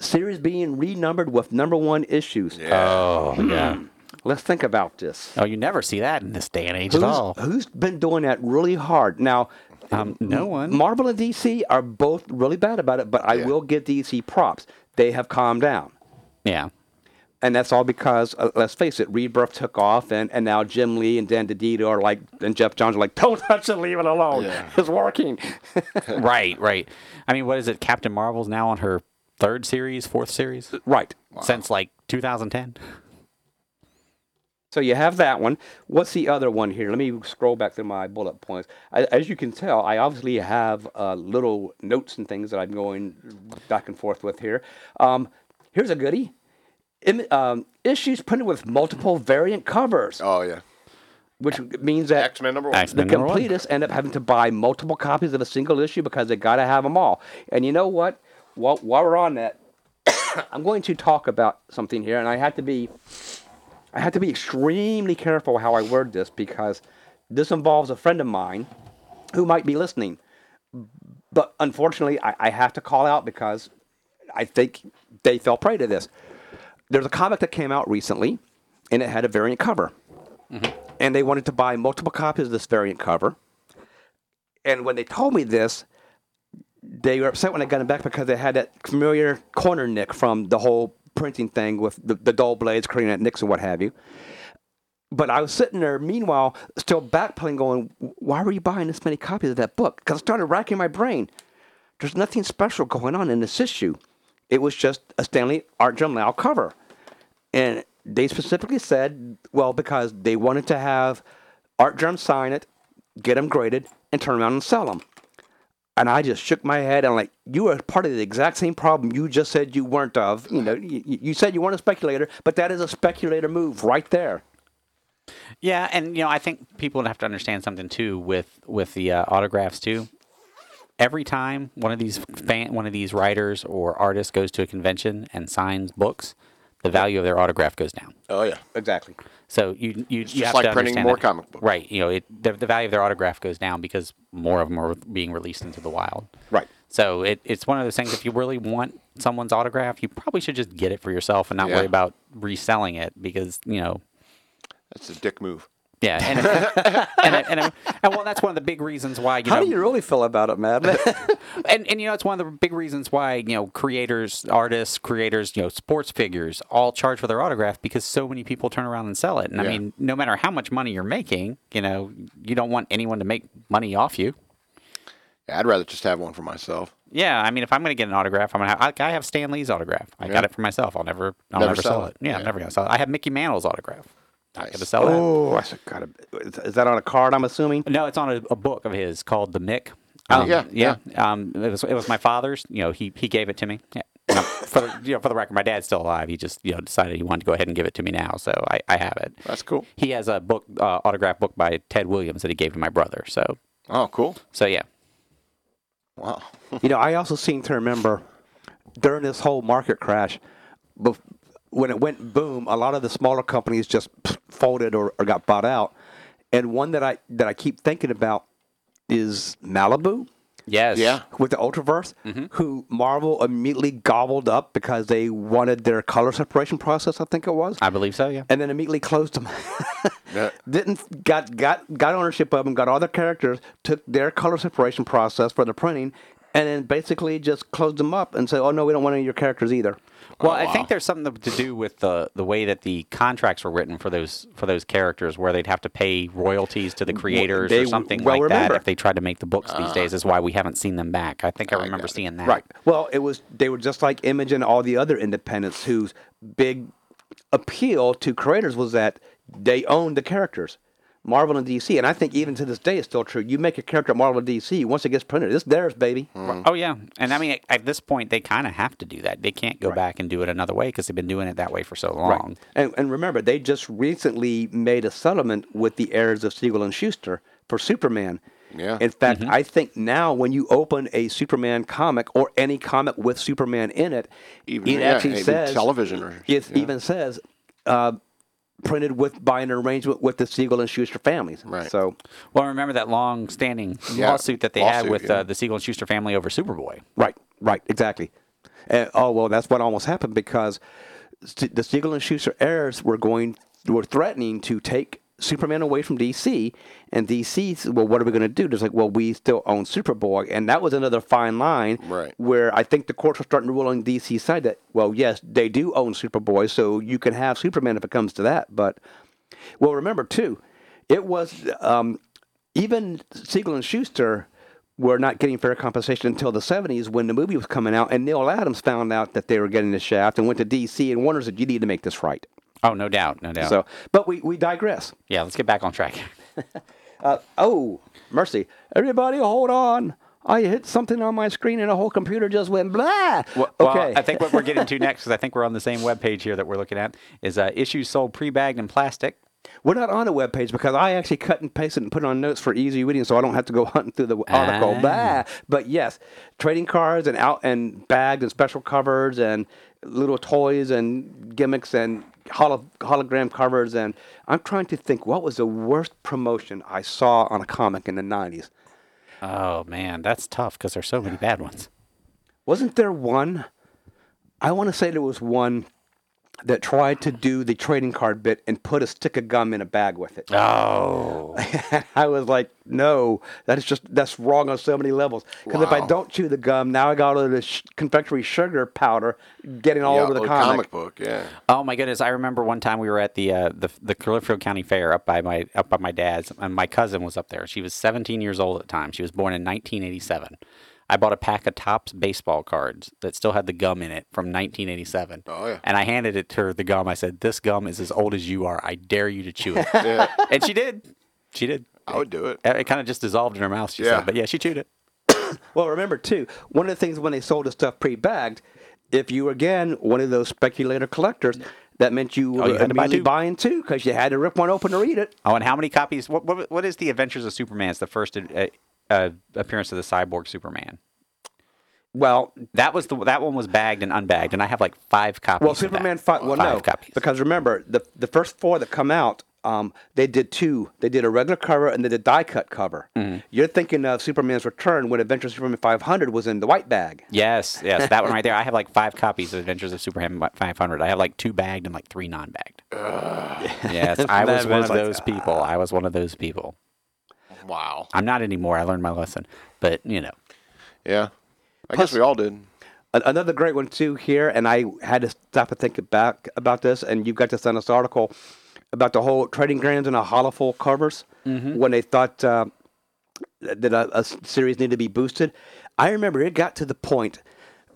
series being renumbered with number one issues. Oh yeah. Let's think about this. Oh, you never see that in this day and age Who's, at all. who's been doing that really hard? Now, Um, no one. Marvel and DC are both really bad about it, but I Yeah. will give DC props. They have calmed down. Yeah. And that's all because, uh, let's face it, Rebirth took off, and, and now Jim Lee and Dan DiDio are like, and Geoff Johns are like, don't touch it, leave it alone. Yeah. It's working. right. Right. I mean, what is it? Captain Marvel's now on her third series, fourth series right. since like 2010. So you have that one. What's the other one here? Let me scroll back through my bullet points. I, as you can tell, I obviously have uh, little notes and things that I'm going back and forth with here. Um, here's a goodie. Im- um, issues printed with multiple variant covers, Oh yeah. which means that X Men number one. X- the Number completists end up having to buy multiple copies of a single issue because they got to have them all. And you know what? While, while we're on that, I'm going to talk about something here, and I have to be, I have to be extremely careful how I word this because this involves a friend of mine who might be listening. But unfortunately, I, I have to call out because I think they fell prey to this. There's a comic that came out recently, and it had a variant cover mm-hmm. and they wanted to buy multiple copies of this variant cover. And when they told me this, they were upset when I got it back because they had that familiar corner nick from the whole printing thing with the, the dull blades, creating that nicks and what have you. But I was sitting there, meanwhile, still backpedaling, going, "Why were you buying this many copies of that book?" Because I started racking my brain. There's nothing special going on in this issue. It was just a Stanley Artgerm Lau cover. And they specifically said, well, because they wanted to have Artgerm sign it, get them graded, and turn around and sell them. And I just shook my head and like, you are part of the exact same problem you just said you weren't of. You know, you, you said you weren't a speculator, but that is a speculator move right there. Yeah, and you know, I think people would have to understand something too with with the uh, autographs too. Every time one of these fan, one of these writers or artists goes to a convention and signs books, the value of their autograph goes down. Oh yeah. Exactly. So you you, you just have like to printing more that. comic books. right? You know, it, the, the value of their autograph goes down because more of them are being released into the wild. Right. So it, it's one of those things. If you really want someone's autograph, you probably should just get it for yourself and not Yeah. worry about reselling it because you know That's a dick move. Yeah, and and, and, and, and, well, that's one of the big reasons why you How know, do you really feel about it, man? and and you know, it's one of the big reasons why you know creators, artists, creators, you know, sports figures all charge for their autograph because so many people turn around and sell it. And I mean, no matter how much money you're making, you know, you don't want anyone to make money off you. Yeah, I'd rather just have one for myself. Yeah, I mean, if I'm going to get an autograph, I'm going to have. I, I have Stan Lee's autograph. I Yeah. got it for myself. I'll never, I'll Never never, sell sell it. it. Yeah, Yeah. I'm never going to sell it. I have Mickey Mantle's autograph. Not going to sell that. oh, I should got Is is that on a card? I'm assuming. No, it's on a, a book of his called The Mick. Oh, Um, yeah, yeah. Um, it was it was my father's. You know, he he gave it to me. Yeah. You for the, you know, for the record, my dad's still alive. He just you know decided he wanted to go ahead and give it to me now, so I, I have it. That's cool. He has a book uh, autograph book by Ted Williams that he gave to my brother. So Oh, cool. so yeah. Wow. You know, I also seem to remember during this whole market crash, bef- when it went boom, a lot of the smaller companies just folded or, or got bought out. And one that I that I keep thinking about is Malibu Yes. Yeah. with the Ultraverse, mm-hmm. who Marvel immediately gobbled up because they wanted their color separation process. I think it was, I believe so. Yeah. and then immediately closed them. Yeah. Didn't got got got ownership of them, got all their characters, took their color separation process for the printing, and then basically just closed them up and said, "Oh no, we don't want any of your characters either." Well, Oh, I think there's something to do with the the way that the contracts were written for those for those characters, where they'd have to pay royalties to the creators they or something well like remember. that if they tried to make the books these uh-huh. days. Is why we haven't seen them back. I think I I remember seeing that. Right. Well, it was they were just like Image and all the other independents whose big appeal to creators was that they owned the characters. Marvel and DC, and I think even to this day it's still true. You make a character at Marvel and DC, once it gets printed, it's theirs, baby. Oh yeah, and I mean at, at this point they kind of have to do that. They can't go Right. back and do it another way because they've been doing it that way for so long. And, and remember, they just recently made a settlement with the heirs of Siegel and Shuster for Superman. Yeah. In fact, I think now when you open a Superman comic or any comic with Superman in it, Even- it yeah, actually even says television or- it yeah. even says uh, printed with by an arrangement with the Siegel and Shuster families. Right. So Well, remember that long-standing Yeah, lawsuit that they had with yeah. uh, the Siegel and Shuster family over Superboy. Right, right, exactly. And, oh well, that's what almost happened because the Siegel and Shuster heirs were going were threatening to take Superman away from DC, and DC said, well, what are we going to do? It's like, well, we still own Superboy, and that was another fine line, Right. Where I think the courts are starting to rule on DC's side that, well, yes, they do own Superboy, so you can have Superman if it comes to that, but well, remember too, it was um, even Siegel and Shuster were not getting fair compensation until the 70s when the movie was coming out, and Neal Adams found out that they were getting the shaft and went to DC and Warner said, "You need to make this right." Oh, no doubt, no doubt. So, but we we digress. yeah, let's get back on track. Uh, oh, mercy! Everybody, hold on. I hit something on my screen and the whole computer just went blah. Well, okay. I think what we're getting to next, because I think we're on the same web page here that we're looking at, is uh, issues sold pre-bagged in plastic. We're not on the webpage because I actually cut and pasted and put on notes for easy reading, so I don't have to go hunting through the article. Ah. Bah. But yes, trading cards and out and bagged and special covers and little toys and gimmicks and holo, hologram covers. And I'm trying to think what was the worst promotion I saw on a comic in the '90s. Oh man, that's tough because there's so many bad ones. Wasn't there one? I want to say there was one that tried to do the trading card bit and put a stick of gum in a bag with it. Oh, I was like, no, that is just that's wrong on so many levels. Because if I don't chew the gum, now I got all the sh- confectionery sugar powder getting all yeah, over the oh, comic. book. Yeah. oh my goodness! I remember one time we were at the uh, the the Clifford County Fair up by my up by my dad's, and my cousin was up there. She was 17 years old at the time. She was born in 1987. I bought a pack of Topps baseball cards that still had the gum in it from 1987. Oh, yeah. And I handed it to her the gum. I said, "This gum is as old as you are. I dare you to chew it." Yeah. and she did. She did. I would do it. It, it kind of just dissolved in her mouth. She Yeah. said, but yeah, she chewed it. Well, remember too, one of the things when they sold the stuff pre-bagged, if you were again one of those speculator collectors, that meant you were Oh, you had to buy immediately two. buying two because you had to rip one open to read it. Oh, and how many copies? What what, what is the Adventures of Superman? It's the first uh, uh, appearance of the cyborg Superman. well, That was the that one was bagged and unbagged, and I have like five copies. well, of that. Superman five. Well, five no, copies. because remember the the first four that come out. Um, they did two. They did a regular cover and they did a die cut cover. Mm-hmm. You're thinking of Superman's Return when Adventure Superman 500 was in the white bag. Yes, yes, that one right there. I have like five copies of Adventures of Superman 500. I have like two bagged and like three non-bagged. yes, I was one was of like- those people. I was one of those people. Wow. I'm not anymore. I learned my lesson. But you know, Yeah. I Plus- guess we all did. Another great one too here, and I had to stop and think back about this. And you got this on this article about the whole trading grounds and a hollow full covers when they thought uh, that a, a series needed to be boosted. I remember it got to the point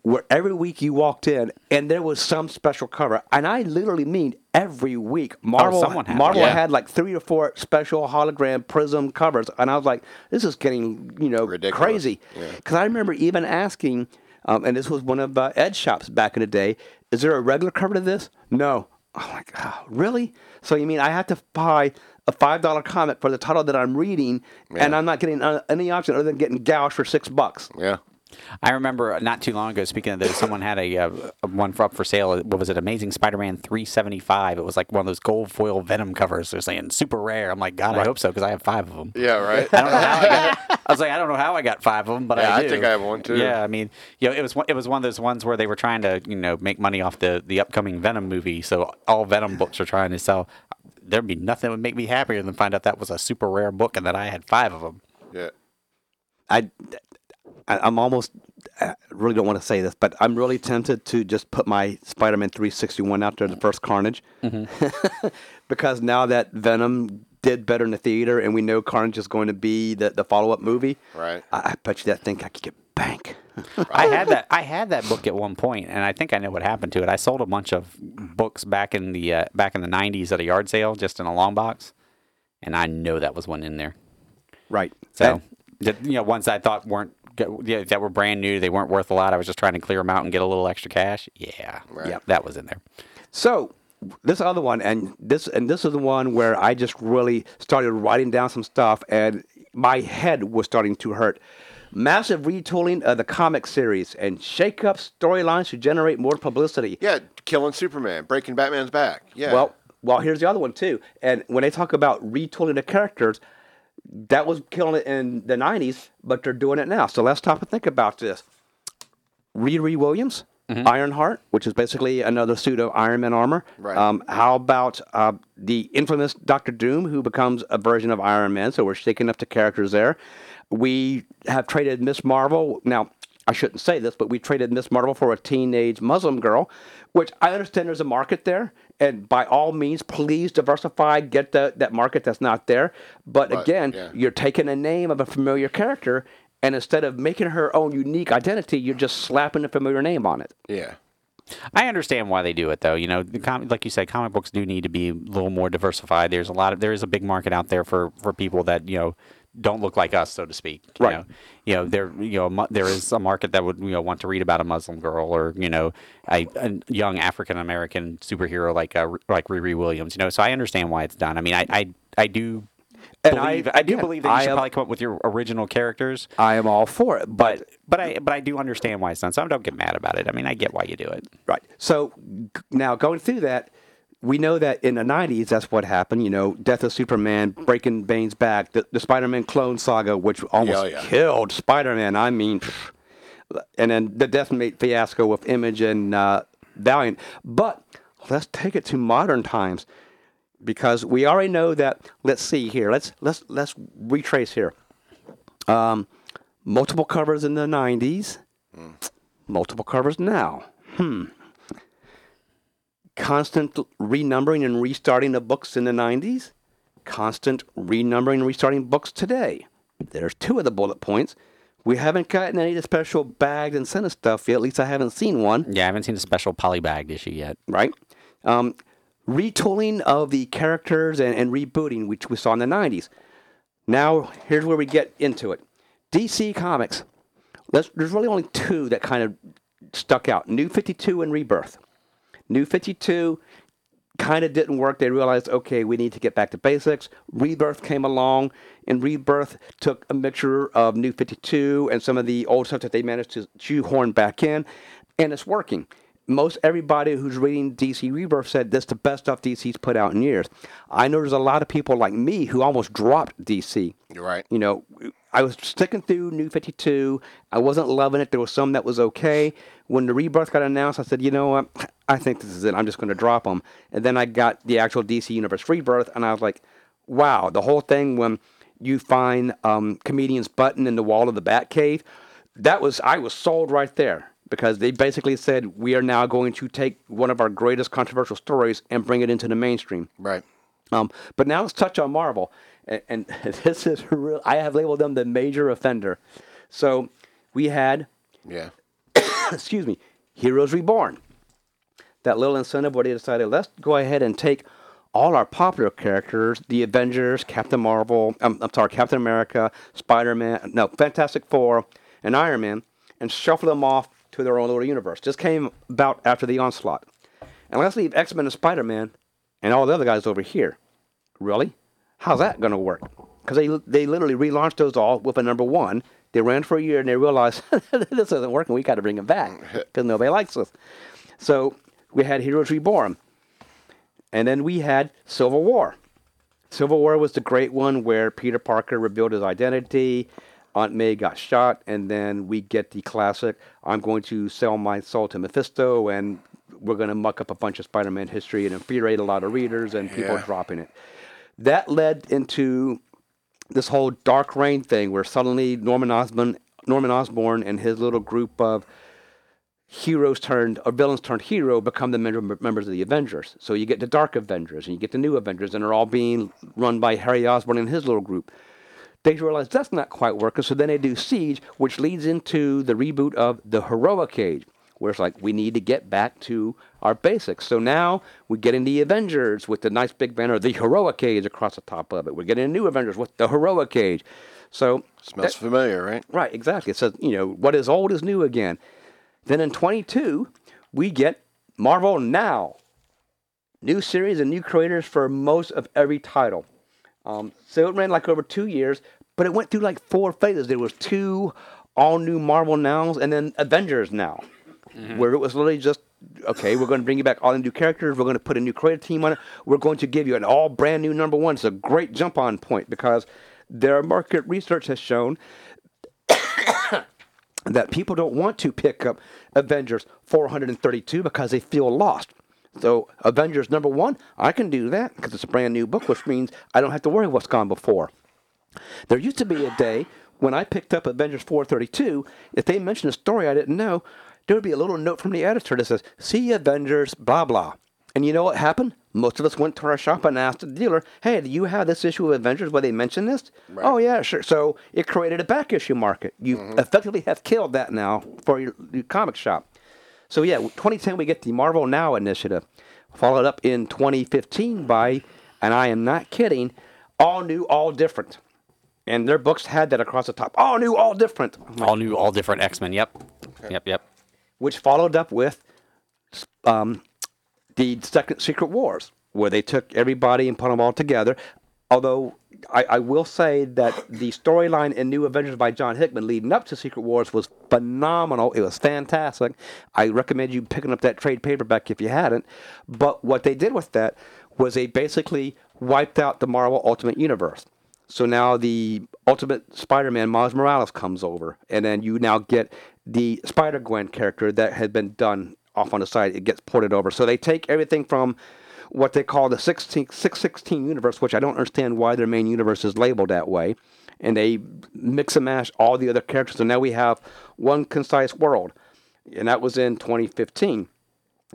where every week you walked in and there was some special cover, and I literally mean every week. Marvel, someone had Marvel. Yeah. had like three or four special hologram prism covers, and I was like, "This is getting you know Ridiculous. crazy." Yeah. Because I remember even asking, um, and this was one of uh, Ed's shops back in the day, is there a regular cover to this? No. I'm like, oh, really? So you mean I have to buy a $5 comic for the title that I'm reading, and I'm not getting uh, any option other than getting gouged for six bucks? Yeah. I remember not too long ago. Speaking of those, someone had a, uh, a one for up for sale. What was it? Amazing Spider-Man 375. It was like one of those gold foil Venom covers. They're saying super rare. I'm like, God, I hope so because I have five of them. Yeah, right? I don't know how I got. I was like, I don't know how I got five of them, but Yeah, I I think I have one, too. Yeah, I mean, you know, it was one, it was one of those ones where they were trying to, you know, make money off the the upcoming Venom movie. So all Venom books are trying to sell. There'd be nothing that would make me happier than find out that was a super rare book and that I had five of them. yeah. I I'm almost I really don't want to say this, but I'm really tempted to just put my Spider-Man 361 out there, the first Carnage, because now that Venom did better in the theater, and we know Carnage is going to be the, the follow-up movie. Right. I, I bet you that thing I could get bank. I had that. I had that book at one point, and I think I know what happened to it. I sold a bunch of books back in the uh, back in the '90s at a yard sale, just in a long box, and I know that was one in there. right. So, that, you know, ones I thought weren't go- yeah, that were brand new, they weren't worth a lot. I was just trying to clear them out and get a little extra cash. Yeah, Right. Yep. that was in there. So this other one, and this and this is the one where I just really started writing down some stuff, and my head was starting to hurt. Massive retooling of the comic series and shake up storylines to generate more publicity. Yeah, killing Superman, breaking Batman's back. Yeah. Well, well, here's the other one too. And when they talk about retooling the characters, that was killing it in the '90s, but they're doing it now. So let's stop and think about this. Riri Williams, Ironheart, which is basically another suit of Iron Man armor. Right. Um, how about uh, the infamous Doctor Doom, who becomes a version of Iron Man? So we're shaking up the characters there. We have traded Miss Marvel. Now, I shouldn't say this, but we traded Miss Marvel for a teenage Muslim girl, which I understand there's a market there. And by all means, please diversify, get the, that market that's not there. But, But, again, yeah. you're taking a name of a familiar character, and instead of making her own unique identity, you're just slapping a familiar name on it. yeah. I understand why they do it, though. You know, the com- like you said, comic books do need to be a little more diversified. There's a lot of there is a big market out there for for people that you know don't look like us, so to speak. You Right. Know? You know, there you know there is a market that would you know want to read about a Muslim girl or you know a, a young African American superhero like uh, like Riri Williams. You know, so I understand why it's done. I mean, I I, I do. And I- Believe, I, do again, believe that you I should am- probably come up with your original characters, I am all for it, but but but I but I do understand why it's done. So I don't get mad about it. I mean, I get why you do it. Right. So g- now going through that, we know that in the 90s, that's what happened. You know, Death of Superman, breaking Bane's back, the, the Spider Man clone saga, which almost Yeah, yeah. killed Spider Man. I mean, pff. and then the Deathmate fiasco with Image and uh, Valiant. But let's take it to modern times because we already know that. Let's see here. Let's let's let's retrace here. Um, multiple covers in the 90s, multiple covers now constant renumbering and restarting of books in the 90s, constant renumbering and restarting books today. There's two of the bullet points. We haven't gotten any of the special bagged incentive stuff yet. At least I haven't seen one, Yeah, I haven't seen a special polybagged issue yet. right? Um, retooling of the characters and, and rebooting, which we saw in the 90s. Now, here's where we get into it. DC Comics. Let's, there's really only two that kind of stuck out New 52 and Rebirth. New 52 kind of didn't work. They realized, okay, we need to get back to basics. Rebirth came along, and Rebirth took a mixture of New 52 and some of the old stuff that they managed to shoehorn back in, and it's working. Most everybody who's reading DC Rebirth said that's the best stuff DC's put out in years. I know there's a lot of people like me who almost dropped DC. You're right. You know, I was sticking through New 52. I wasn't loving it. There was some that was okay. When the Rebirth got announced, I said, you know what? I think this is it. I'm just going to drop them. And then I got the actual DC Universe Rebirth, and I was like, wow, the whole thing when you find um, comedian's button in the wall of the Batcave, that was I was sold right there because they basically said we are now going to take one of our greatest controversial stories and bring it into the mainstream. Right. Um, but now let's touch on Marvel, and, and this is real. I have labeled them the major offender. So we had, Yeah. excuse me, Heroes Reborn. That little incentive where they decided let's go ahead and take all our popular characters, the Avengers, Captain Marvel, um, I'm sorry, Captain America, Spider Man, no, Fantastic Four, and Iron Man, and shuffle them off to their own little universe. This came about after the onslaught. And let's leave X Men and Spider Man and all the other guys over here. Really? How's that going to work? Because they, they literally relaunched those all with a number one. They ran for a year and they realized this isn't working. We got to bring them back because nobody likes us. So we had Heroes Reborn. And then we had Civil War. Civil War was the great one where Peter Parker revealed his identity. Aunt May got shot, and then we get the classic I'm going to sell my soul to Mephisto, and we're going to muck up a bunch of Spider Man history and infuriate a lot of readers, and people Yeah. dropping it. That led into this whole Dark Reign thing where suddenly Norman Osborn, Norman Osborn and his little group of heroes turned or villains turned hero become the member, members of the Avengers. So you get the Dark Avengers and you get the New Avengers, and they're all being run by Harry Osborn and his little group. They realize that's not quite working, so then they do Siege, which leads into the reboot of the Heroic Age, where it's like we need to get back to our basics. So now we get in the Avengers with the nice big banner, the Heroic Age across the top of it. We're getting a New Avengers with the Heroic Age. So Smells that- familiar, right? Right, exactly. It says, you know, what is old is new again. Then in 22, we get Marvel Now. New series and new creators for most of every title. Um, so it ran like over two years, but it went through like four phases. There was two all new Marvel Nows and then Avengers Now, Mm-hmm. where it was literally just, okay, we're going to bring you back all the new characters. We're going to put a new creative team on it. We're going to give you an all brand new number one. It's a great jump on point because their market research has shown that people don't want to pick up Avengers 432 because they feel lost. So Avengers number one, I can do that because it's a brand new book, which means I don't have to worry what's gone before. There used to be a day when I picked up Avengers 432, if they mentioned a story I didn't know, there would be a little note from the editor that says, see Avengers, blah, blah. And you know what happened? Most of us went to our shop and asked the dealer, hey, do you have this issue of Avengers where they mention this? Oh, yeah, sure. So it created a back issue market. You mm-hmm. effectively have killed that now for your, your comic shop. So yeah, 2010 we get the Marvel Now initiative, followed up in 2015 by, and I am not kidding, all new, all different. And their books had that across the top, all new, all different, All new, all different X Men. Yep. Yep. Yep. Which followed up with um, the second Secret Wars, where they took everybody and put them all together. Although I, I will say that the storyline in New Avengers by John Hickman leading up to Secret Wars was phenomenal. It was fantastic. I recommend you picking up that trade paperback if you hadn't. But what they did with that was they basically wiped out the Marvel Ultimate Universe. So now the Ultimate Spider-Man Miles Morales comes over, and then you now get the Spider Gwen character that had been done off on the side. It gets ported over. So they take everything from what they call the 16, 616 universe, which I don't understand why their main universe is labeled that way, and they mix and mash all the other characters. So now we have one concise world, and that was in 2015.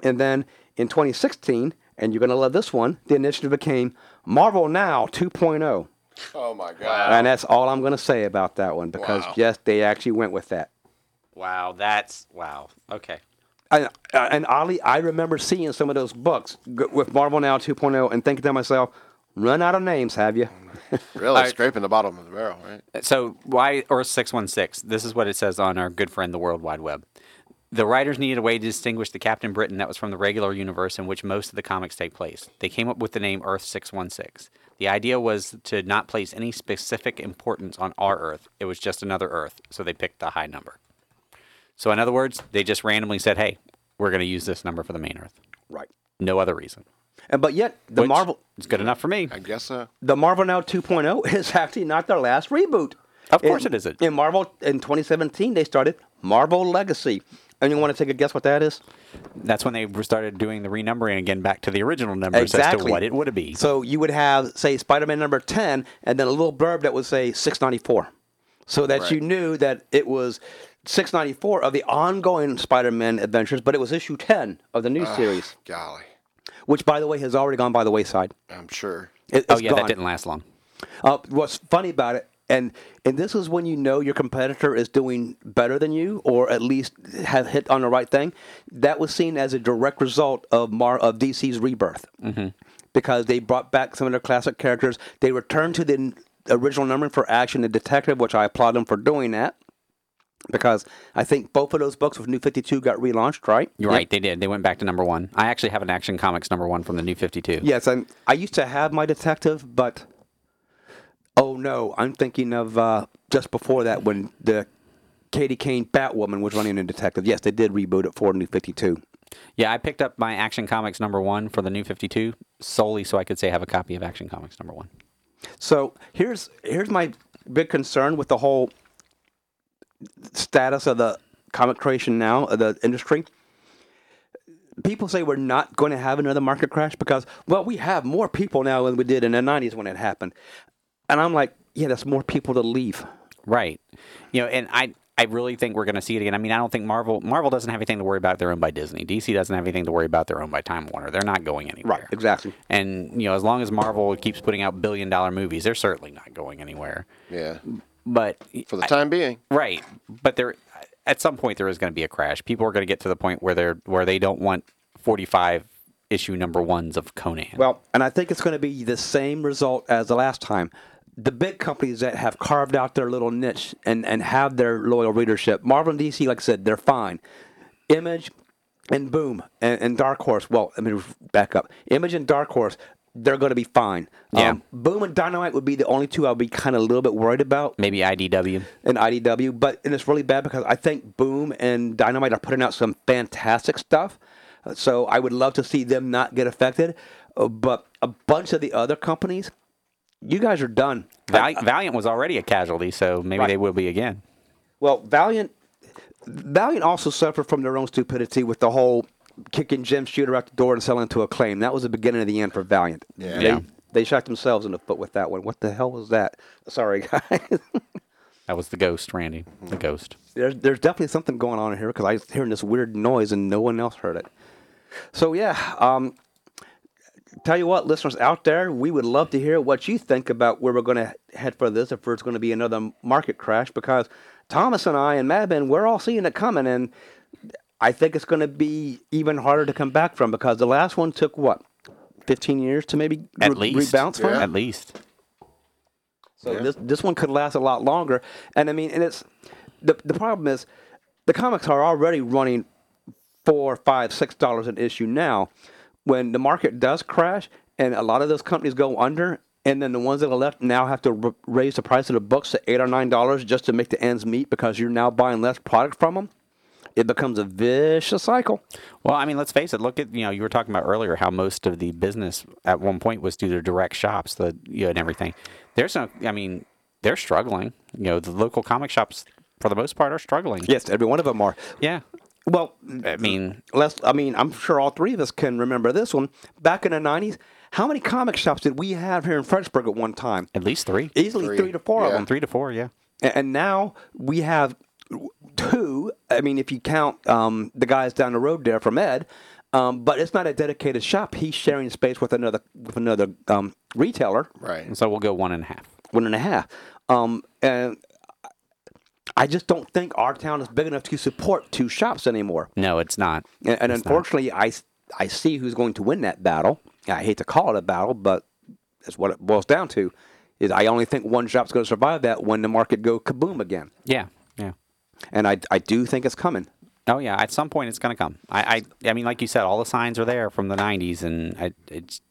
And then in 2016, and you're going to love this one, the initiative became Marvel Now 2.0. Oh my God. And that's all I'm going to say about that one because, Wow. yes, they actually went with that. Wow. That's wow. Okay. And, uh, and oddly, I remember seeing some of those books g- with Marvel Now 2.0 and thinking to myself, run out of names, have you? Really scraping the bottom of the barrel, right? So why or six one six? This is what it says on our good friend the World Wide Web. The writers needed a way to distinguish the Captain Britain that was from the regular universe in which most of the comics take place. They came up with the name Earth 616. The idea was to not place any specific importance on our Earth. It was just another Earth, so they picked the high number. So, in other words, they just randomly said, hey, we're going to use this number for the main Earth. Right. No other reason. And but yet the Which Marvel is good enough for me. I guess so. the Marvel Now 2.0 is actually not their last reboot. Of course In- it isn't. In Marvel in 2017 they started Marvel Legacy. And you want to take a guess what that is? That's when they started doing the renumbering again back to the original numbers as to what it would be. So you would have, say, Spider Man number 10, and then a little blurb that would say 694. So that Right. you knew that it was 694 of the ongoing Spider Man adventures, but it was issue 10 of the new series, Golly, which, by the way, has already gone by the wayside. I'm sure. It- oh, yeah, gone. that didn't last long. Uh, what's funny about it, and and this is when you know your competitor is doing better than you, or at least have hit on the right thing. That was seen as a direct result of Mar of DC's rebirth, mm-hmm. because they brought back some of their classic characters. They returned to the original numbering for Action the Detective, which I applaud them for doing that. Because I think both of those books with New Fifty Two got relaunched, right? You're right, they did. They went back to number one. I actually have an Action Comics number one from the New 52. Yes, I used to have my detective, but oh no, I'm thinking of uh, just before that when the Katie Kane Batwoman was running a detective. Yes, they did reboot it for New 52. Yeah, I picked up my Action Comics number one for the New 52 solely so I could say I have a copy of Action Comics number one. So here's here's my big concern with the whole status of the comic creation now of the industry. People say we're not going to have another market crash because well we have more people now than we did in the 90s when it happened. And I'm like, yeah, that's more people to leave. Right. You know, and I I really think we're going to see it again. I mean, I don't think Marvel Marvel doesn't have anything to worry about. They're owned by Disney. DC doesn't have anything to worry about. They're owned by Time Warner. They're not going anywhere. Right. Exactly. And you know, as long as Marvel keeps putting out billion dollar movies, they're certainly not going anywhere. Yeah, But for the time being. Right, but there, at some point, there is going to be a crash. People are going to get to the point where they're where they don't want forty-five issue number ones of Conan. Well, and I think it's going to be the same result as the last time. The big companies that have carved out their little niche and, and have their loyal readership, Marvel and DC, like I said, they're fine. Image and Boom and, and Dark Horse, well, I mean, back up. Image and Dark Horse, they're going to be fine. Yeah. Um, Boom and Dynamite would be the only two I'll be kind of a little bit worried about Maybe IDW. And IDW, but and it's really bad because I think Boom and Dynamite are putting out some fantastic stuff. So I would love to see them not get affected. Uh, but a bunch of the other companies, you guys are done. Val- Valiant was already a casualty, so maybe Right. they will be again. Well, Valiant, Valiant also suffered from their own stupidity with the whole kicking Jim Shooter out the door and selling to Acclaim. That was the beginning of the end for Valiant. Yeah. They, Yeah. they shot themselves in the foot with that one. What the hell was that? Sorry, guys. That was the ghost, Randy. The ghost. there's there's definitely something going on here because I was hearing this weird noise and no one else heard it. So yeah, um, tell you what, listeners out there, we would love to hear what you think about where we're going to head for this. If there's going to be another market crash, because Thomas and I and Madman, we're all seeing it coming, and I think it's going to be even harder to come back from because the last one took what. 15 years to maybe At re- least. rebound from. At least. So this this one could last a lot longer. And I mean, and it's the the problem is the comics are already running four, five, six dollars an issue now. When the market does crash and a lot of those companies go under, and then the ones that are left now have to r- raise the price of the books to eight or nine dollars just to make the ends meet because you're now buying less product from them. It becomes a vicious cycle. Well, I mean, let's face it. Look at you know you were talking about earlier how most of the business at one point was through their direct shops, the you know, and everything. There's no, I mean, they're struggling. You know, the local comic shops for the most part are struggling. Yes, every one of them are. Yeah. Well, I mean, let's I mean, I'm sure all three of us can remember this one. Back in the nineties, how many comic shops did we have here in Fredericksburg at one time? at least three, Easily Three, three, to four of them. three to four. Yeah. And now we have two. I mean, if you count um, the guys down the road there from Ed, um, but it's not a dedicated shop. He's sharing space with another with another um, retailer, Right. And so we'll go one and a half. one and a half. Um, and I just don't think our town is big enough to support two shops anymore. No, it's not. And, and It's not. unfortunately, I, s- I see who's going to win that battle. I hate to call it a battle, but that's what it boils down to. Is I only think one shop's going to survive that when the market go kaboom again, Yeah. And I, I do think it's coming. Oh yeah, at some point it's going to come. I, I, I mean, like you said, all the signs are there from the '90s, and I, it's,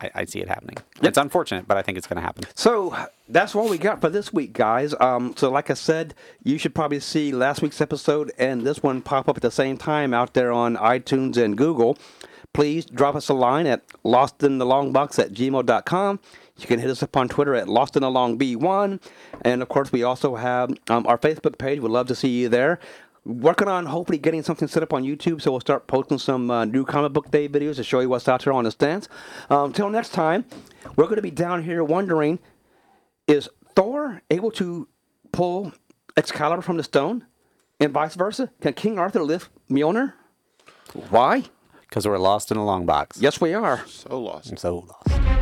I, I see it happening. It's unfortunate, but I think it's going to happen. So that's what we got for this week, guys. Um, so, like I said, you should probably see last week's episode and this one pop up at the same time out there on iTunes and Google. Please drop us a line at lostinthelongbox at gmail.com. You can hit us up on Twitter at lostinalongb1. And of course, we also have um, our Facebook page. We'd love to see you there. Working on hopefully getting something set up on YouTube, so we'll start posting some uh, new comic book day videos to show you what's out there on the stands. Um, until next time, we're going to be down here wondering is Thor able to pull Excalibur from the stone, and vice versa? Can King Arthur lift Mjolnir? Why? Because we're lost in a long box. Yes, we are. So lost. I'm so lost.